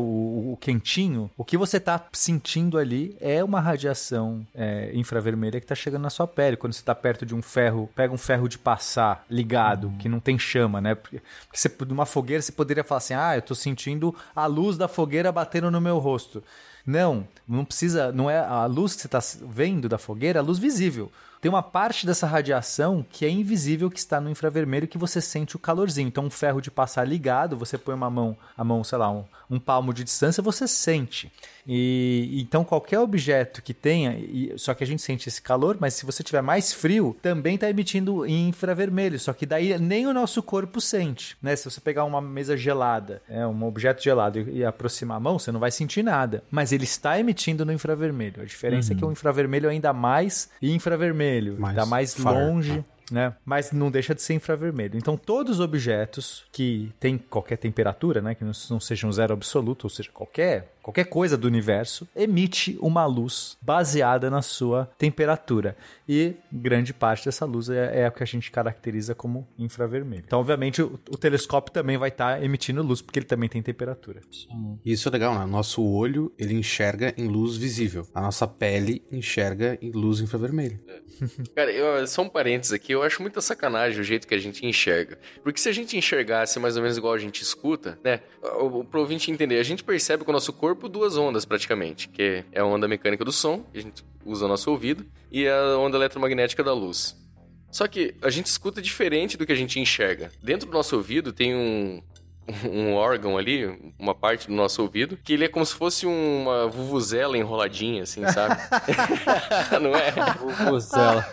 o, quentinho, o que você está sentindo ali é uma radiação é, infravermelha que está chegando na sua pele. Quando você está perto de um ferro, pega um ferro de passar ligado, uhum. que não tem chama, né? Porque, porque você, numa fogueira você poderia falar assim, ah, eu estou sentindo a luz da fogueira batendo no meu rosto. Não, não precisa, não é a luz que você está vendo da fogueira, é a luz visível tem uma parte dessa radiação que é invisível que está no infravermelho que você sente o calorzinho. Então, um ferro de passar ligado, você põe uma mão, a mão, sei lá, um, um palmo de distância, você sente. E então qualquer objeto que tenha, e, só que a gente sente esse calor, mas se você tiver mais frio, também está emitindo infravermelho. Só que daí nem o nosso corpo sente, né? Se você pegar uma mesa gelada, é um objeto gelado e, e aproximar a mão, você não vai sentir nada. Mas ele está emitindo no infravermelho. A diferença uhum. é que o infravermelho é ainda mais infravermelho, mais dá mais far. longe né? Mas não deixa de ser infravermelho. Então, todos os objetos que têm qualquer temperatura, né? Que não, sejam zero absoluto, ou seja, qualquer, qualquer coisa do universo, emite uma luz baseada na sua temperatura. E grande parte dessa luz é, é a que a gente caracteriza como infravermelho. Então, obviamente, o, o telescópio também vai estar tá emitindo luz, porque ele também tem temperatura. Sim. Isso é legal, né? Nosso olho, ele enxerga em luz visível. A nossa pele enxerga em luz infravermelho. Cara, eu, só um parênteses aqui, eu acho muita sacanagem o jeito que a gente enxerga. Porque se a gente enxergasse mais ou menos igual a gente escuta, né? Pro ouvinte entender, a gente percebe com o nosso corpo duas ondas praticamente, que é a onda mecânica do som, que a gente usa o nosso ouvido, e a onda eletromagnética da luz. Só que a gente escuta diferente do que a gente enxerga. Dentro do nosso ouvido tem um, um órgão ali, uma parte do nosso ouvido, que ele é como se fosse uma vuvuzela enroladinha, assim, sabe? Não é? Vuvuzela.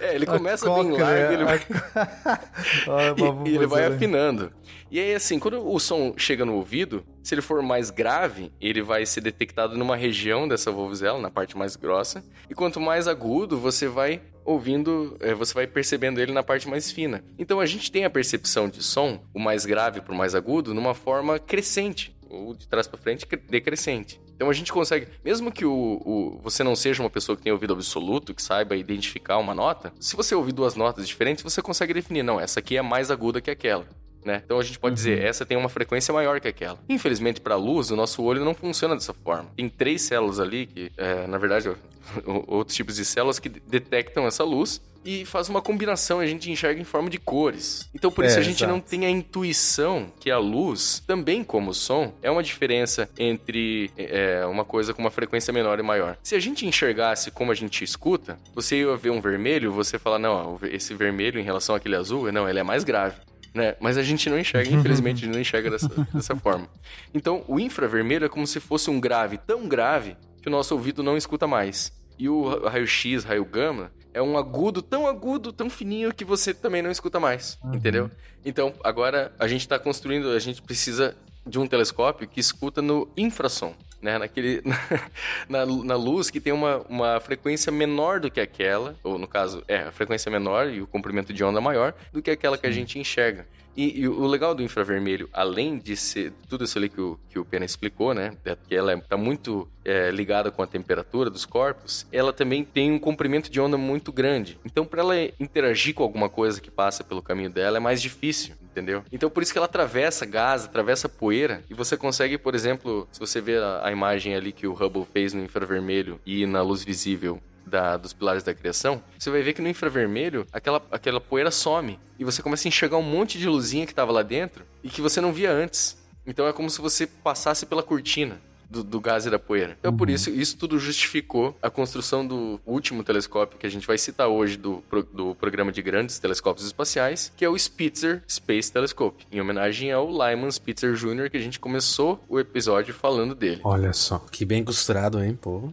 É, ele começa a bem largo, ele vai... e, ele vai afinando. E aí, assim, quando o som chega no ouvido, se ele for mais grave, ele vai ser detectado numa região dessa vuvuzela, na parte mais grossa. E quanto mais agudo, você vai ouvindo, é, você vai percebendo ele na parte mais fina. Então a gente tem a percepção de som, o mais grave para o mais agudo, numa forma crescente, ou de trás para frente decrescente. Então a gente consegue, mesmo que o, o, você não seja uma pessoa que tenha ouvido absoluto, que saiba identificar uma nota, se você ouvir duas notas diferentes, você consegue definir, não, essa aqui é mais aguda que aquela. Né? Então a gente pode uhum. dizer, essa tem uma frequência maior que aquela. Infelizmente, para a luz, o nosso olho não funciona dessa forma. Tem três células ali que, é, na verdade, outros tipos de células que detectam essa luz e faz uma combinação, a gente enxerga em forma de cores. Então por isso é, a gente exato. não tem a intuição que a luz, também como o som, é uma diferença entre é, uma coisa com uma frequência menor e maior. Se a gente enxergasse como a gente escuta, você ia ver um vermelho, você fala, não, esse vermelho em relação àquele azul, não, ele é mais grave né? Mas a gente não enxerga, infelizmente, a gente não enxerga dessa, dessa forma. Então, o infravermelho é como se fosse um grave tão grave que o nosso ouvido não escuta mais. E o raio-x, raio gama, é um agudo tão agudo, tão fininho que você também não escuta mais, uhum. entendeu? Então, agora a gente está construindo, a gente precisa de um telescópio que escuta no infrassom né? Naquele, na, na, luz que tem uma, uma frequência menor do que aquela, ou no caso, é, a frequência menor e o comprimento de onda maior do que aquela que a gente enxerga. E, e, o legal do infravermelho, além de ser tudo isso ali que o, que o Pena explicou, né? É que ela está muito é, ligada com a temperatura dos corpos, ela também tem um comprimento de onda muito grande. Então, para ela interagir com alguma coisa que passa pelo caminho dela, é mais difícil entendeu? Então por isso que ela atravessa gás, atravessa poeira e você consegue, por exemplo, se você ver a, a imagem ali que o Hubble fez no infravermelho e na luz visível da, dos pilares da criação, você vai ver que no infravermelho aquela, aquela poeira some e você começa a enxergar um monte de luzinha que estava lá dentro e que você não via antes. Então é como se você passasse pela cortina do, do gás e da poeira. Então, uhum. por isso, isso tudo justificou a construção do último telescópio que a gente vai citar hoje do, do programa de grandes telescópios espaciais, que é o Spitzer Space Telescope, em homenagem ao Lyman Spitzer Jr., que a gente começou o episódio falando dele. Olha só, que bem costurado, hein, pô?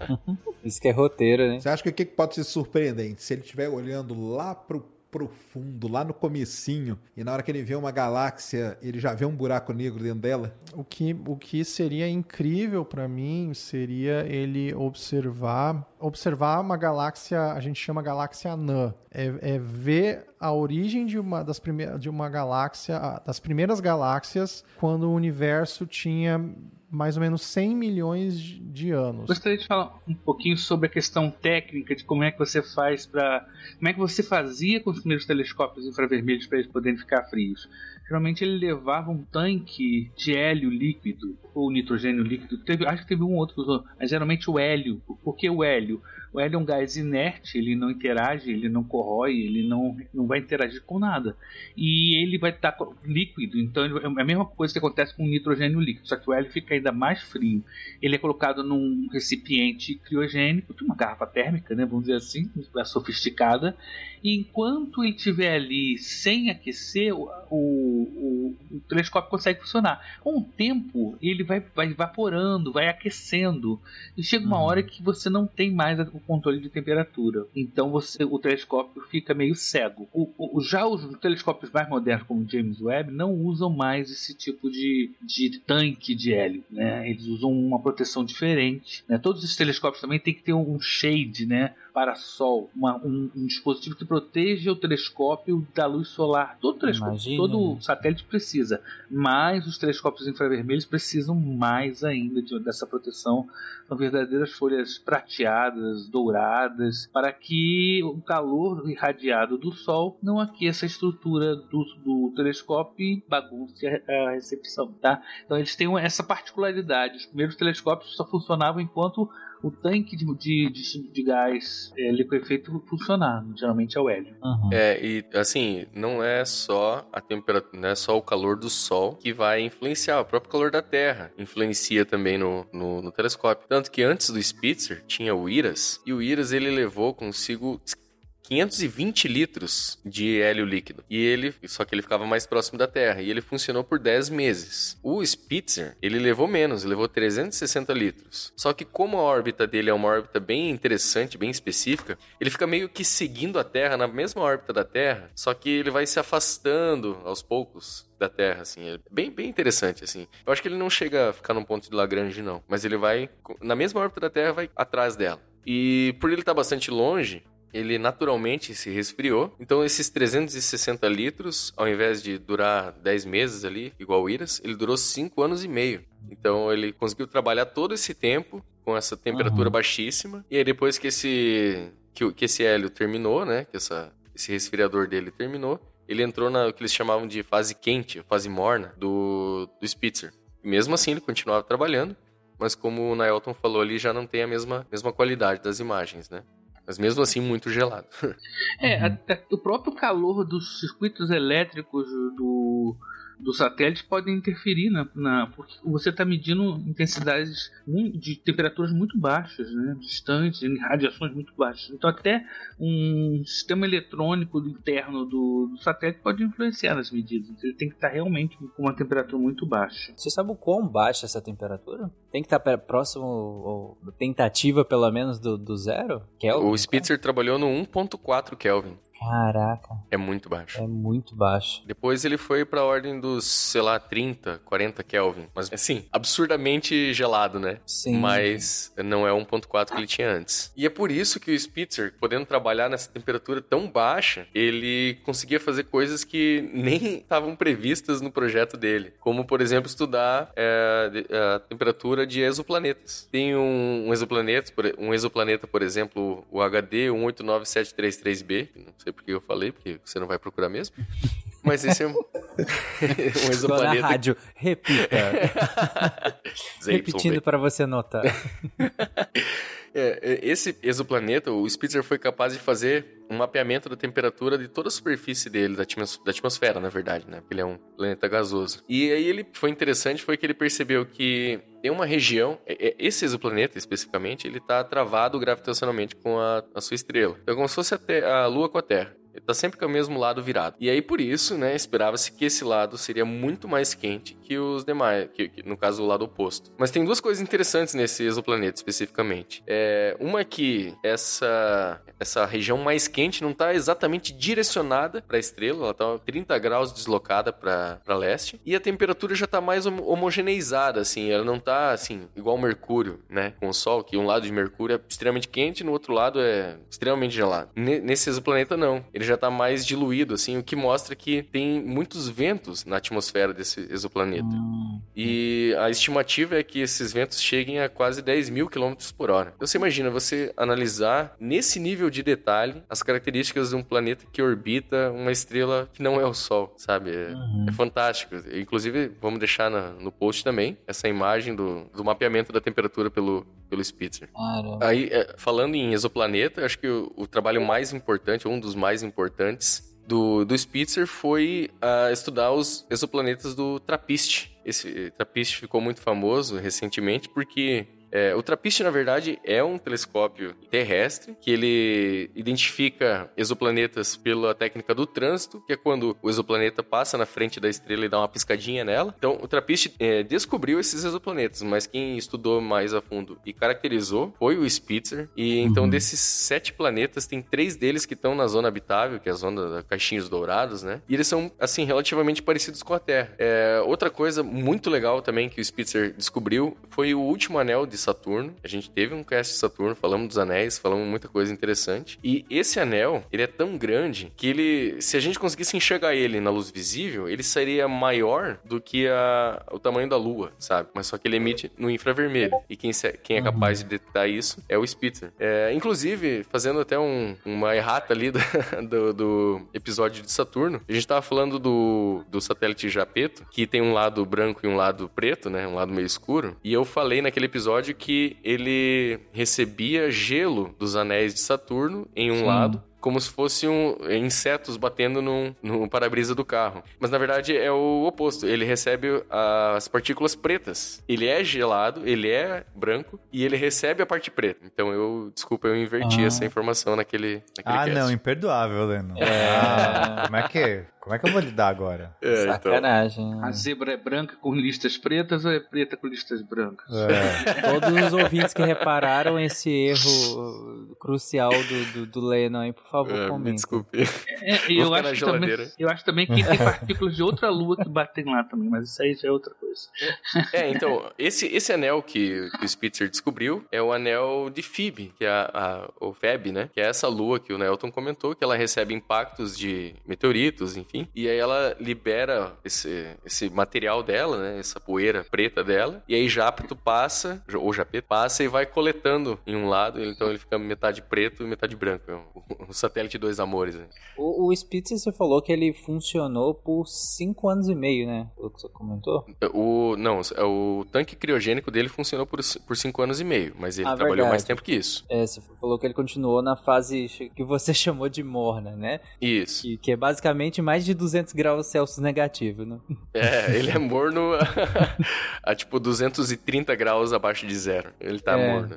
isso que é roteiro, né? Você acha que o que pode ser surpreendente? Se ele estiver olhando lá pro profundo, lá no comecinho, e na hora que ele vê uma galáxia, ele já vê um buraco negro dentro dela? O que, o que seria incrível para mim seria ele observar observar uma galáxia, a gente chama galáxia anã, é, é ver a origem de uma das primeiras de uma galáxia, das primeiras galáxias, quando o universo tinha mais ou menos 100 milhões de anos. Gostaria de falar um pouquinho sobre a questão técnica de como é que você faz para, como é que você fazia com os primeiros telescópios infravermelhos para eles poderem ficar frios. Geralmente ele levava um tanque de hélio líquido ou nitrogênio líquido. Teve, acho que teve um outro, mas geralmente o hélio. Por que o hélio? O hélio é um gás inerte, ele não interage, ele não corrói, ele não, não vai interagir com nada. E ele vai estar líquido, então é a mesma coisa que acontece com o nitrogênio líquido, só que o hélio fica ainda mais frio. Ele é colocado num recipiente criogênico, uma garrafa térmica, né, vamos dizer assim, sofisticada, e enquanto ele estiver ali sem aquecer, o, o, o, telescópio consegue funcionar. Com o tempo, ele vai, vai evaporando, vai aquecendo, e chega uma uhum. hora que você não tem mais o controle de temperatura. Então você, o telescópio fica meio cego. O, o, já os telescópios mais modernos, como o James Webb, não usam mais esse tipo de, de tanque de hélio. Né? Eles usam uma proteção diferente. Né? Todos os telescópios também tem que ter um shade, né? Para-sol, um, um, dispositivo que proteja o telescópio da luz solar. Todo telescópio, Imagina. todo satélite precisa, mas os telescópios infravermelhos precisam mais ainda de, dessa proteção. São verdadeiras folhas prateadas, douradas, para que o calor irradiado do Sol não aqueça a estrutura do, do telescópio e bagunce a, a recepção, tá? Então eles têm essa particularidade. Os primeiros telescópios só funcionavam enquanto o tanque de, de, de, de gás é, liquefeito funcionar. Geralmente é o hélio. Uhum. É, e assim, não é só a temperatura, não é só o calor do Sol que vai influenciar, o próprio calor da Terra influencia também no, no, no telescópio. Tanto que antes do Spitzer tinha o IRAS, e o IRAS ele levou consigo 520 litros de hélio líquido. E ele, só que ele ficava mais próximo da Terra. E ele funcionou por 10 meses. O Spitzer, ele levou menos, levou 360 litros. Só que como a órbita dele é uma órbita bem interessante, bem específica, ele fica meio que seguindo a Terra na mesma órbita da Terra, só que ele vai se afastando aos poucos da Terra, assim. É bem, bem interessante, assim. Eu acho que ele não chega a ficar num ponto de Lagrange, não. Mas ele vai, na mesma órbita da Terra, vai atrás dela. E por ele estar bastante longe, ele naturalmente se resfriou. Então esses 360 litros, ao invés de durar 10 meses ali, igual o Iras, ele durou 5 anos e meio. Então ele conseguiu trabalhar todo esse tempo com essa temperatura Uhum. baixíssima. E aí depois que esse que, que esse hélio terminou, né, que essa, esse resfriador dele terminou, ele entrou na o que eles chamavam de fase quente, fase morna do, do Spitzer. E mesmo assim ele continuava trabalhando, mas como o Naelton falou ali, já não tem a mesma, mesma qualidade das imagens, né? Mas mesmo assim muito gelado. É, até o próprio calor dos circuitos elétricos do, do satélite pode interferir na, na porque você está medindo intensidades de temperaturas muito baixas, né, distantes, em radiações muito baixas. Então até um sistema eletrônico interno do, do satélite pode influenciar nas medidas. Então, ele tem que estar realmente com uma temperatura muito baixa. Você sabe o quão baixa essa temperatura? Tem que estar pe- próximo, ou tentativa pelo menos do, do zero? Kelvin? O Spitzer trabalhou no 1.4 Kelvin. Caraca, É muito baixo. é muito baixo. Depois ele foi pra ordem dos, sei lá, 30, 40 Kelvin. Mas, assim, absurdamente gelado, né? Sim. Mas não é 1.4 que ele tinha antes. E é por isso que o Spitzer, podendo trabalhar nessa temperatura tão baixa, ele conseguia fazer coisas que nem estavam previstas no projeto dele. Como, por exemplo, estudar é, a temperatura de exoplanetas. Tem um, um exoplaneta, por- um exoplaneta, por exemplo, o HD 189733b. Não sei por que eu falei, porque você não vai procurar mesmo. Mas esse é um, um Agora na exoplaneta. rádio, repita. Repetindo para você notar. É, é, esse exoplaneta, o Spitzer foi capaz de fazer um mapeamento da temperatura de toda a superfície dele, da, da atmosfera, na verdade, né? Porque ele é um planeta gasoso. E aí ele foi interessante, foi que ele percebeu que tem uma região, é- é- esse exoplaneta especificamente, ele está travado gravitacionalmente com a, a sua estrela. Então é como se fosse a, a Lua com a Terra. Ele tá sempre com o mesmo lado virado. E aí, por isso, né, esperava-se que esse lado seria muito mais quente que os demais, que, que, no caso, o lado oposto. Mas tem duas coisas interessantes nesse exoplaneta, especificamente. É, uma é que essa, essa região mais quente não está exatamente direcionada para a estrela, ela está 30 graus deslocada para leste, e a temperatura já está mais homo- homogeneizada, assim, ela não está, assim, igual Mercúrio, né, com o Sol, que um lado de Mercúrio é extremamente quente, no outro lado é extremamente gelado. Ne- Nesse exoplaneta, não. Ele já está mais diluído, assim, o que mostra que tem muitos ventos na atmosfera desse exoplaneta. E a estimativa é que esses ventos cheguem a quase 10 mil quilômetros por hora. Então você imagina você analisar nesse nível de detalhe as características de um planeta que orbita uma estrela que não é o Sol, sabe? É, é fantástico. Inclusive, vamos deixar na- no post também essa imagem do, do mapeamento da temperatura pelo, pelo Spitzer. Aí, é, falando em exoplaneta, acho que o, o trabalho mais importante, um dos mais importantes do, do Spitzer foi ah, estudar os exoplanetas do TRAPPIST. Esse TRAPPIST ficou muito famoso recentemente porque é, o TRAPPIST, na verdade, é um telescópio terrestre que ele identifica exoplanetas pela técnica do trânsito, que é quando o exoplaneta passa na frente da estrela e dá uma piscadinha nela. Então, o TRAPPIST é, descobriu esses exoplanetas, mas quem estudou mais a fundo e caracterizou foi o Spitzer. E então, desses sete planetas, tem três deles que estão na zona habitável, que é a zona da Caixinhos Dourados, né? E eles são, assim, relativamente parecidos com a Terra. É, outra coisa muito legal também que o Spitzer descobriu foi o último anel de Saturno. A gente teve um cast de Saturno, falamos dos anéis, falamos muita coisa interessante. E esse anel, ele é tão grande que ele, se a gente conseguisse enxergar ele na luz visível, ele seria maior do que a, o tamanho da Lua, sabe? Mas só que ele emite no infravermelho. E quem, quem é capaz de detectar isso é o Spitzer. É, inclusive, fazendo até um- uma errata ali do, do, do episódio de Saturno, a gente tava falando do, do satélite Japeto, que tem um lado branco e um lado preto, né? Um lado meio escuro. E eu falei naquele episódio que ele recebia gelo dos anéis de Saturno em um lado como se fosse um, insetos batendo no, no para-brisa do carro. Mas na verdade é o oposto. Ele recebe as partículas pretas. Ele é gelado, ele é branco e ele recebe a parte preta. Então eu, desculpa, eu inverti Ah. essa informação naquele, naquele Ah, cast. não, imperdoável, Leno. É. Ah, como é que Como é que eu vou lidar agora? É, então. Sacanagem. A zebra é branca com listas pretas ou é preta com listas brancas? É. Todos os ouvintes que repararam esse erro crucial do, do, do Lennon aí, por favor, É, me comentem. desculpe. É, Vou eu acho, que também, eu acho também que tem partículas de outra lua que batem lá também, mas isso aí já é outra coisa. É, então, esse, esse anel que, que o Spitzer descobriu é o anel de Phoebe, que é a, a, o Feb, né? Que é essa lua que o Nelton comentou, que ela recebe impactos de meteoritos, enfim. E aí ela libera esse, esse material dela, né? Essa poeira preta dela. E aí Jápeto passa, ou Japeto, passa e vai coletando em um lado. Então ele fica metade preto e metade branco. É o, o satélite dois amores. Né? O, o Spitzer, você falou que ele funcionou por cinco anos e meio, né? Pelo que você comentou. O, não, o tanque criogênico dele funcionou por, por cinco anos e meio, mas ele Ah, trabalhou verdade. mais tempo que isso. É, você falou que ele continuou na fase que você chamou de morna, né? Isso. Que, que é basicamente mais de 200 graus Celsius negativo, né? É, ele é morno a, a, tipo 230 graus abaixo de zero. Ele tá É. morno.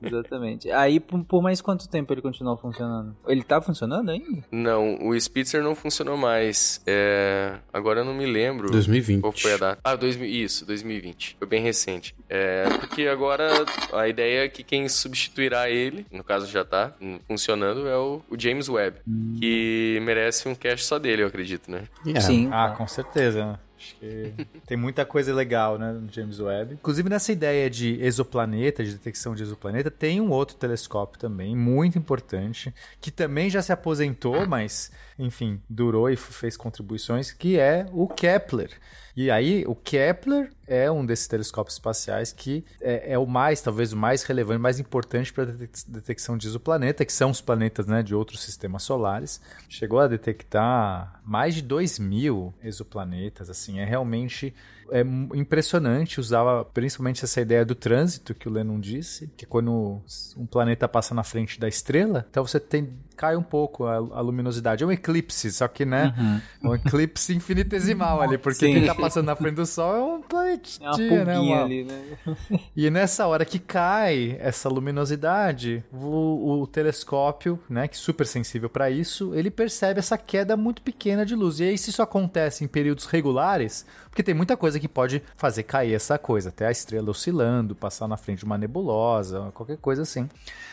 Exatamente. Aí, por, por mais quanto tempo ele continuou funcionando? Ele tá funcionando ainda? Não, o Spitzer não funcionou mais. É, agora eu não me lembro. 2020. Qual foi a data? Ah, 2000, isso, 2020. Foi bem recente. É, porque agora a ideia é que quem substituirá ele, no caso já tá hum, funcionando, é o, o James Webb. Que merece um cast só dele, eu acredito, né? É. Sim. Ah, com certeza. Acho que tem muita coisa legal, né, no James Webb. Inclusive nessa ideia de exoplaneta, de detecção de exoplaneta, tem um outro telescópio também, muito importante, que também já se aposentou, mas, enfim, durou e fez contribuições, que é o Kepler. E aí, o Kepler é um desses telescópios espaciais que é, é o mais, talvez o mais relevante, mais importante para a detecção de exoplaneta, que são os planetas né, de outros sistemas solares. Chegou a detectar mais de 2 mil exoplanetas, assim, é realmente é impressionante, usava principalmente essa ideia do trânsito que o Lennon disse, que quando um planeta passa na frente da estrela, então você tem cai um pouco a, a luminosidade. É um eclipse, só que, né, um eclipse infinitesimal ali, porque Sim. quem tá passando na frente do Sol é um planetinha, É né? uma- ali, né? e nessa hora que cai essa luminosidade, o, o telescópio, né, que é super sensível para isso, ele percebe essa queda muito pequena de luz. E aí, se isso acontece em períodos regulares, porque tem muita coisa que pode fazer cair essa coisa, até a estrela oscilando, passar na frente de uma nebulosa, qualquer coisa assim.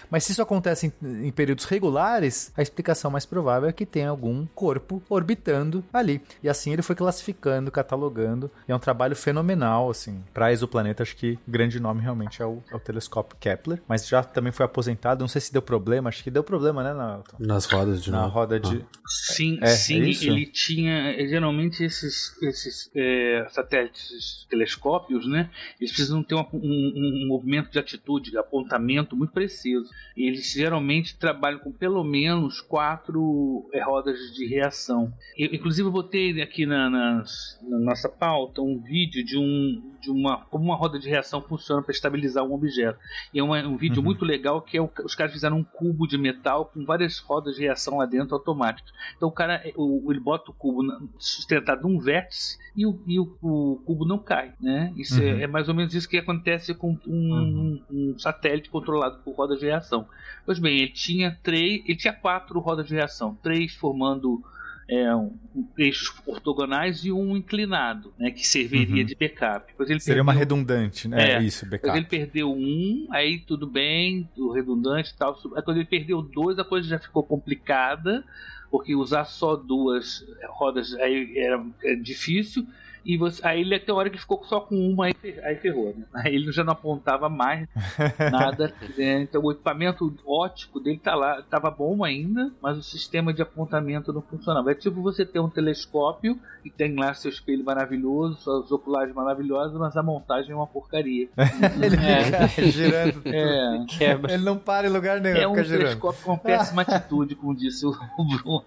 Mas se isso acontece em, em períodos regulares, a explicação mais provável é que tem algum corpo orbitando ali. E assim ele foi classificando, catalogando. E é um trabalho fenomenal, assim. Para exoplaneta, acho que o grande nome realmente é o, é o telescópio Kepler. Mas já também foi aposentado. Não sei se deu problema. Acho que deu problema, né, Nelton? Nas rodas de Na novo. roda de. Sim, É, sim, é ele tinha. é, Geralmente esses, esses é, satélites, telescópios, né? Eles precisam ter um, um movimento de atitude, de apontamento muito preciso. E eles geralmente trabalham com pelo menos quatro é, rodas de reação. Eu, inclusive, eu botei aqui na, nas- na nossa pauta um vídeo de um de uma como uma roda de reação funciona para estabilizar um objeto. E é uma- um vídeo muito legal que é o- os caras fizeram um cubo de metal com várias rodas de reação lá dentro automáticas. Então o cara o- ele bota o cubo sustentado num vértice e o, e o- o cubo não cai, né? Isso é- Uhum. é, mais ou menos isso que acontece com um, um satélite controlado por rodas de reação. Pois bem, ele tinha três, ele tinha quatro rodas de reação, três formando é, um- eixos ortogonais e um inclinado, né, que serviria Uhum. de backup. Depois ele Seria uma perdeu- redundante, né? É. Isso, Depois backup. ele perdeu um, aí tudo bem, o redundante e tal. Aí quando ele perdeu dois, a coisa já ficou complicada, porque usar só duas rodas aí era, é difícil. E você, aí ele tem hora que ficou só com uma, aí, fer- aí ferrou. Né? Aí ele já não apontava mais nada. né? Então o equipamento óptico dele tá lá, tava bom ainda, mas o sistema de apontamento não funcionava. É tipo você ter um telescópio e tem lá seu espelho maravilhoso, suas oculares maravilhosas, mas a montagem é uma porcaria. Ele fica girando. tudo. É, Quebra. Ele não para em lugar nenhum, é um fica girando. telescópio com péssima atitude, como disse o o Bruno.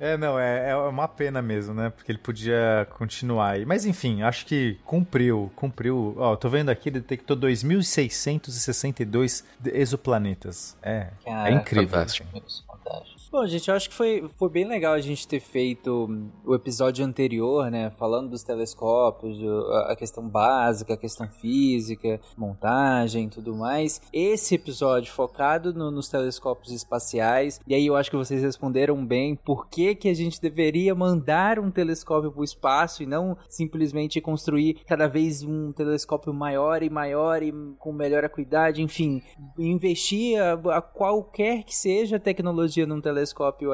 É, não, é, é uma pena mesmo, né? Porque ele podia continuar aí. Mas enfim, acho que cumpriu, cumpriu. Ó, tô vendo aqui, detectou 2.662 de- exoplanetas. É, Cara, é incrível. fantástico. assim. Fantástico. Bom, gente, eu acho que foi, foi bem legal a gente ter feito o episódio anterior, né? Falando dos telescópios, a questão básica, a questão física, montagem tudo mais. Esse episódio focado no- nos telescópios espaciais. E aí eu acho que vocês responderam bem por que, que a gente deveria mandar um telescópio para o espaço e não simplesmente construir cada vez um telescópio maior e maior e com melhor acuidade, enfim, investir a, a qualquer que seja a tecnologia num telescópio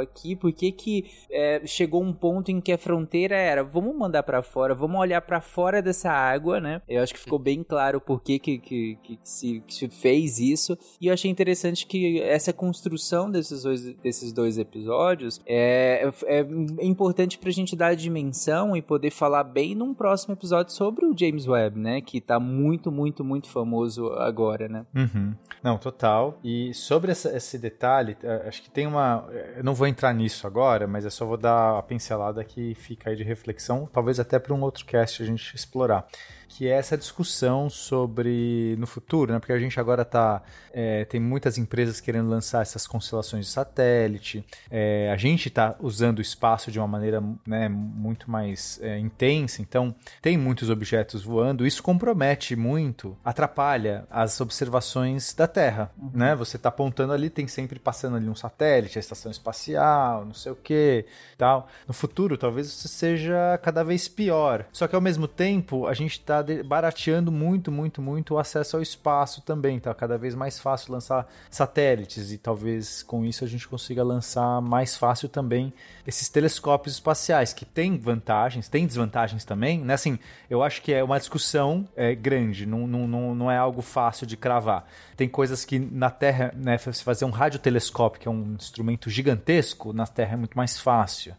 aqui, porque que é, chegou um ponto em que a fronteira era, vamos mandar para fora, vamos olhar para fora dessa água, né? Eu acho que ficou bem claro por que, que, que, que, se, que se fez isso, e eu achei interessante que essa construção desses dois, desses dois episódios é, é importante pra gente dar a dimensão e poder falar bem num próximo episódio sobre o James Webb, né? Que tá muito, muito, muito famoso agora, né? Uhum. Não, total. E sobre essa, esse detalhe, é, acho que tem uma. Eu não vou entrar nisso agora, mas eu só vou dar a pincelada que fica aí de reflexão, talvez até para um outro cast a gente explorar que é essa discussão sobre no futuro, né? Porque a gente agora tá é, tem muitas empresas querendo lançar essas constelações de satélite. É, a gente está usando o espaço de uma maneira né, muito mais é, intensa. Então tem muitos objetos voando. Isso compromete muito, atrapalha as observações da Terra, uhum. né? Você está apontando ali, tem sempre passando ali um satélite, a estação espacial, não sei o que, tal. No futuro, talvez isso seja cada vez pior. Só que ao mesmo tempo, a gente está barateando muito, muito, muito o acesso ao espaço também. Tá cada vez mais fácil lançar satélites e talvez com isso a gente consiga lançar mais fácil também esses telescópios espaciais, que tem vantagens, tem desvantagens também. Né? Assim, eu acho que é uma discussão é, grande, não, não, não é algo fácil de cravar. Tem coisas que na Terra, né, se fazer um radiotelescópio, que é um instrumento gigantesco, na Terra é muito mais fácil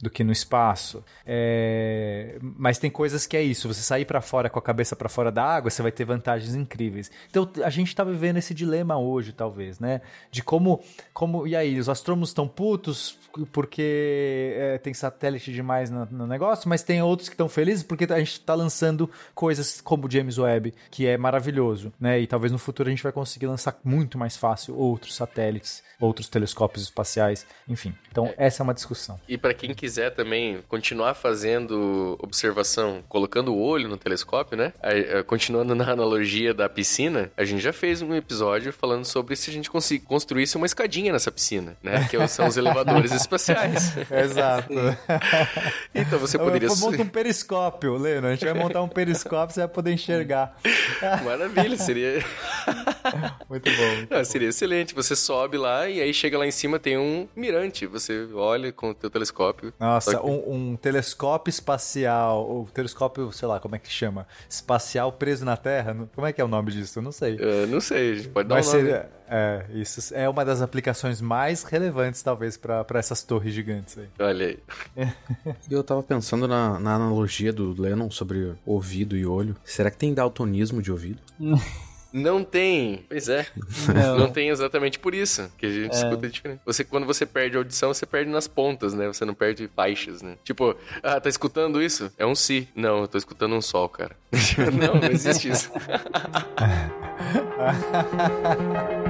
do que no espaço. É... Mas tem coisas que é isso. Você sair para fora com a cabeça para fora da água, você vai ter vantagens incríveis. Então a gente tá vivendo esse dilema hoje, talvez, né? De como, como e aí os astrônomos estão putos porque é, tem satélite demais no, no, negócio, mas tem outros que estão felizes porque a gente está lançando coisas como o James Webb, que é maravilhoso, né? E talvez no futuro a gente vai conseguir lançar muito mais fácil outros satélites, outros telescópios espaciais, enfim. Então essa é uma discussão. E para quem quiser quiser também continuar fazendo observação, colocando o olho no telescópio, né? Continuando na analogia da piscina, a gente já fez um episódio falando sobre se a gente conseguir construísse uma escadinha nessa piscina, né? Que são os elevadores espaciais. Exato. então você poderia... Monta um periscópio, Leno. A gente vai montar um periscópio, você vai poder enxergar. Maravilha, seria... muito bom. Muito Não, bom. Seria excelente. Você sobe lá e aí chega lá em cima tem um mirante. Você olha com o teu telescópio nossa, que... um, um, telescópio espacial, ou telescópio, sei lá, como é que chama? Espacial preso na Terra? Como é que é o nome disso? Eu não sei. Eu não sei, a gente pode dar Mas um nome. Seria, é, isso é uma das aplicações mais relevantes, talvez, para essas torres gigantes aí. Olha aí. Eu tava pensando na, na analogia do Lennon sobre ouvido e olho. Será que tem daltonismo de ouvido? Não tem. Pois é. Não, não tem exatamente por isso que a gente é. escuta diferente. Você, quando você perde a audição, você perde nas pontas, né? Você não perde faixas, né? Tipo, ah, tá escutando isso? É um si. Não, eu tô escutando um sol, cara. não, não existe isso.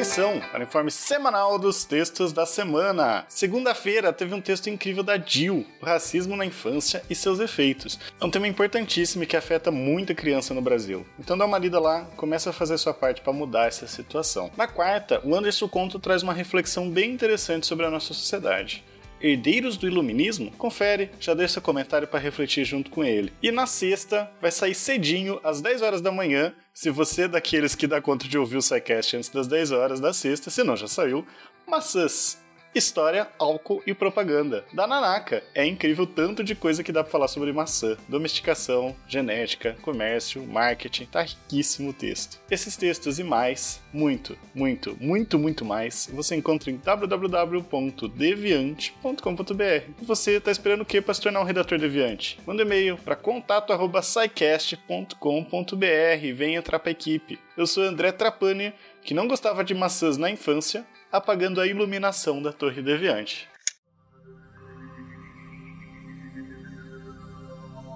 Atenção para o informe semanal dos textos da semana. Segunda-feira teve um texto incrível da Jill, o racismo na infância e seus efeitos. É um tema importantíssimo e que afeta muita criança no Brasil. Então dá uma lida lá, começa a fazer sua parte para mudar essa situação. Na quarta, o Anderson Conto traz uma reflexão bem interessante sobre a nossa sociedade. Herdeiros do Iluminismo? Confere, já deixa seu comentário para refletir junto com ele. E na sexta, vai sair cedinho, às 10 horas da manhã, se você é daqueles que dá conta de ouvir o SciCast antes das 10 horas da sexta, se não já saiu, maçãs. História, álcool e propaganda. Da Nanaka. É incrível tanto de coisa que dá pra falar sobre maçã. Domesticação, genética, comércio, marketing. Tá riquíssimo o texto. Esses textos e mais, muito, muito, muito, muito mais, você encontra em www.deviante.com.br. Você tá esperando o que para se tornar um redator deviante? Manda um e-mail para contato@scicast.com.br e vem entrar pra equipe. Eu sou André Trapani, que não gostava de maçãs na infância, apagando a iluminação da Torre Deviante.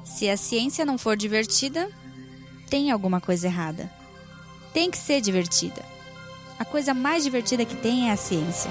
Se a ciência não for divertida, tem alguma coisa errada. Tem que ser divertida. A coisa mais divertida que tem é a ciência.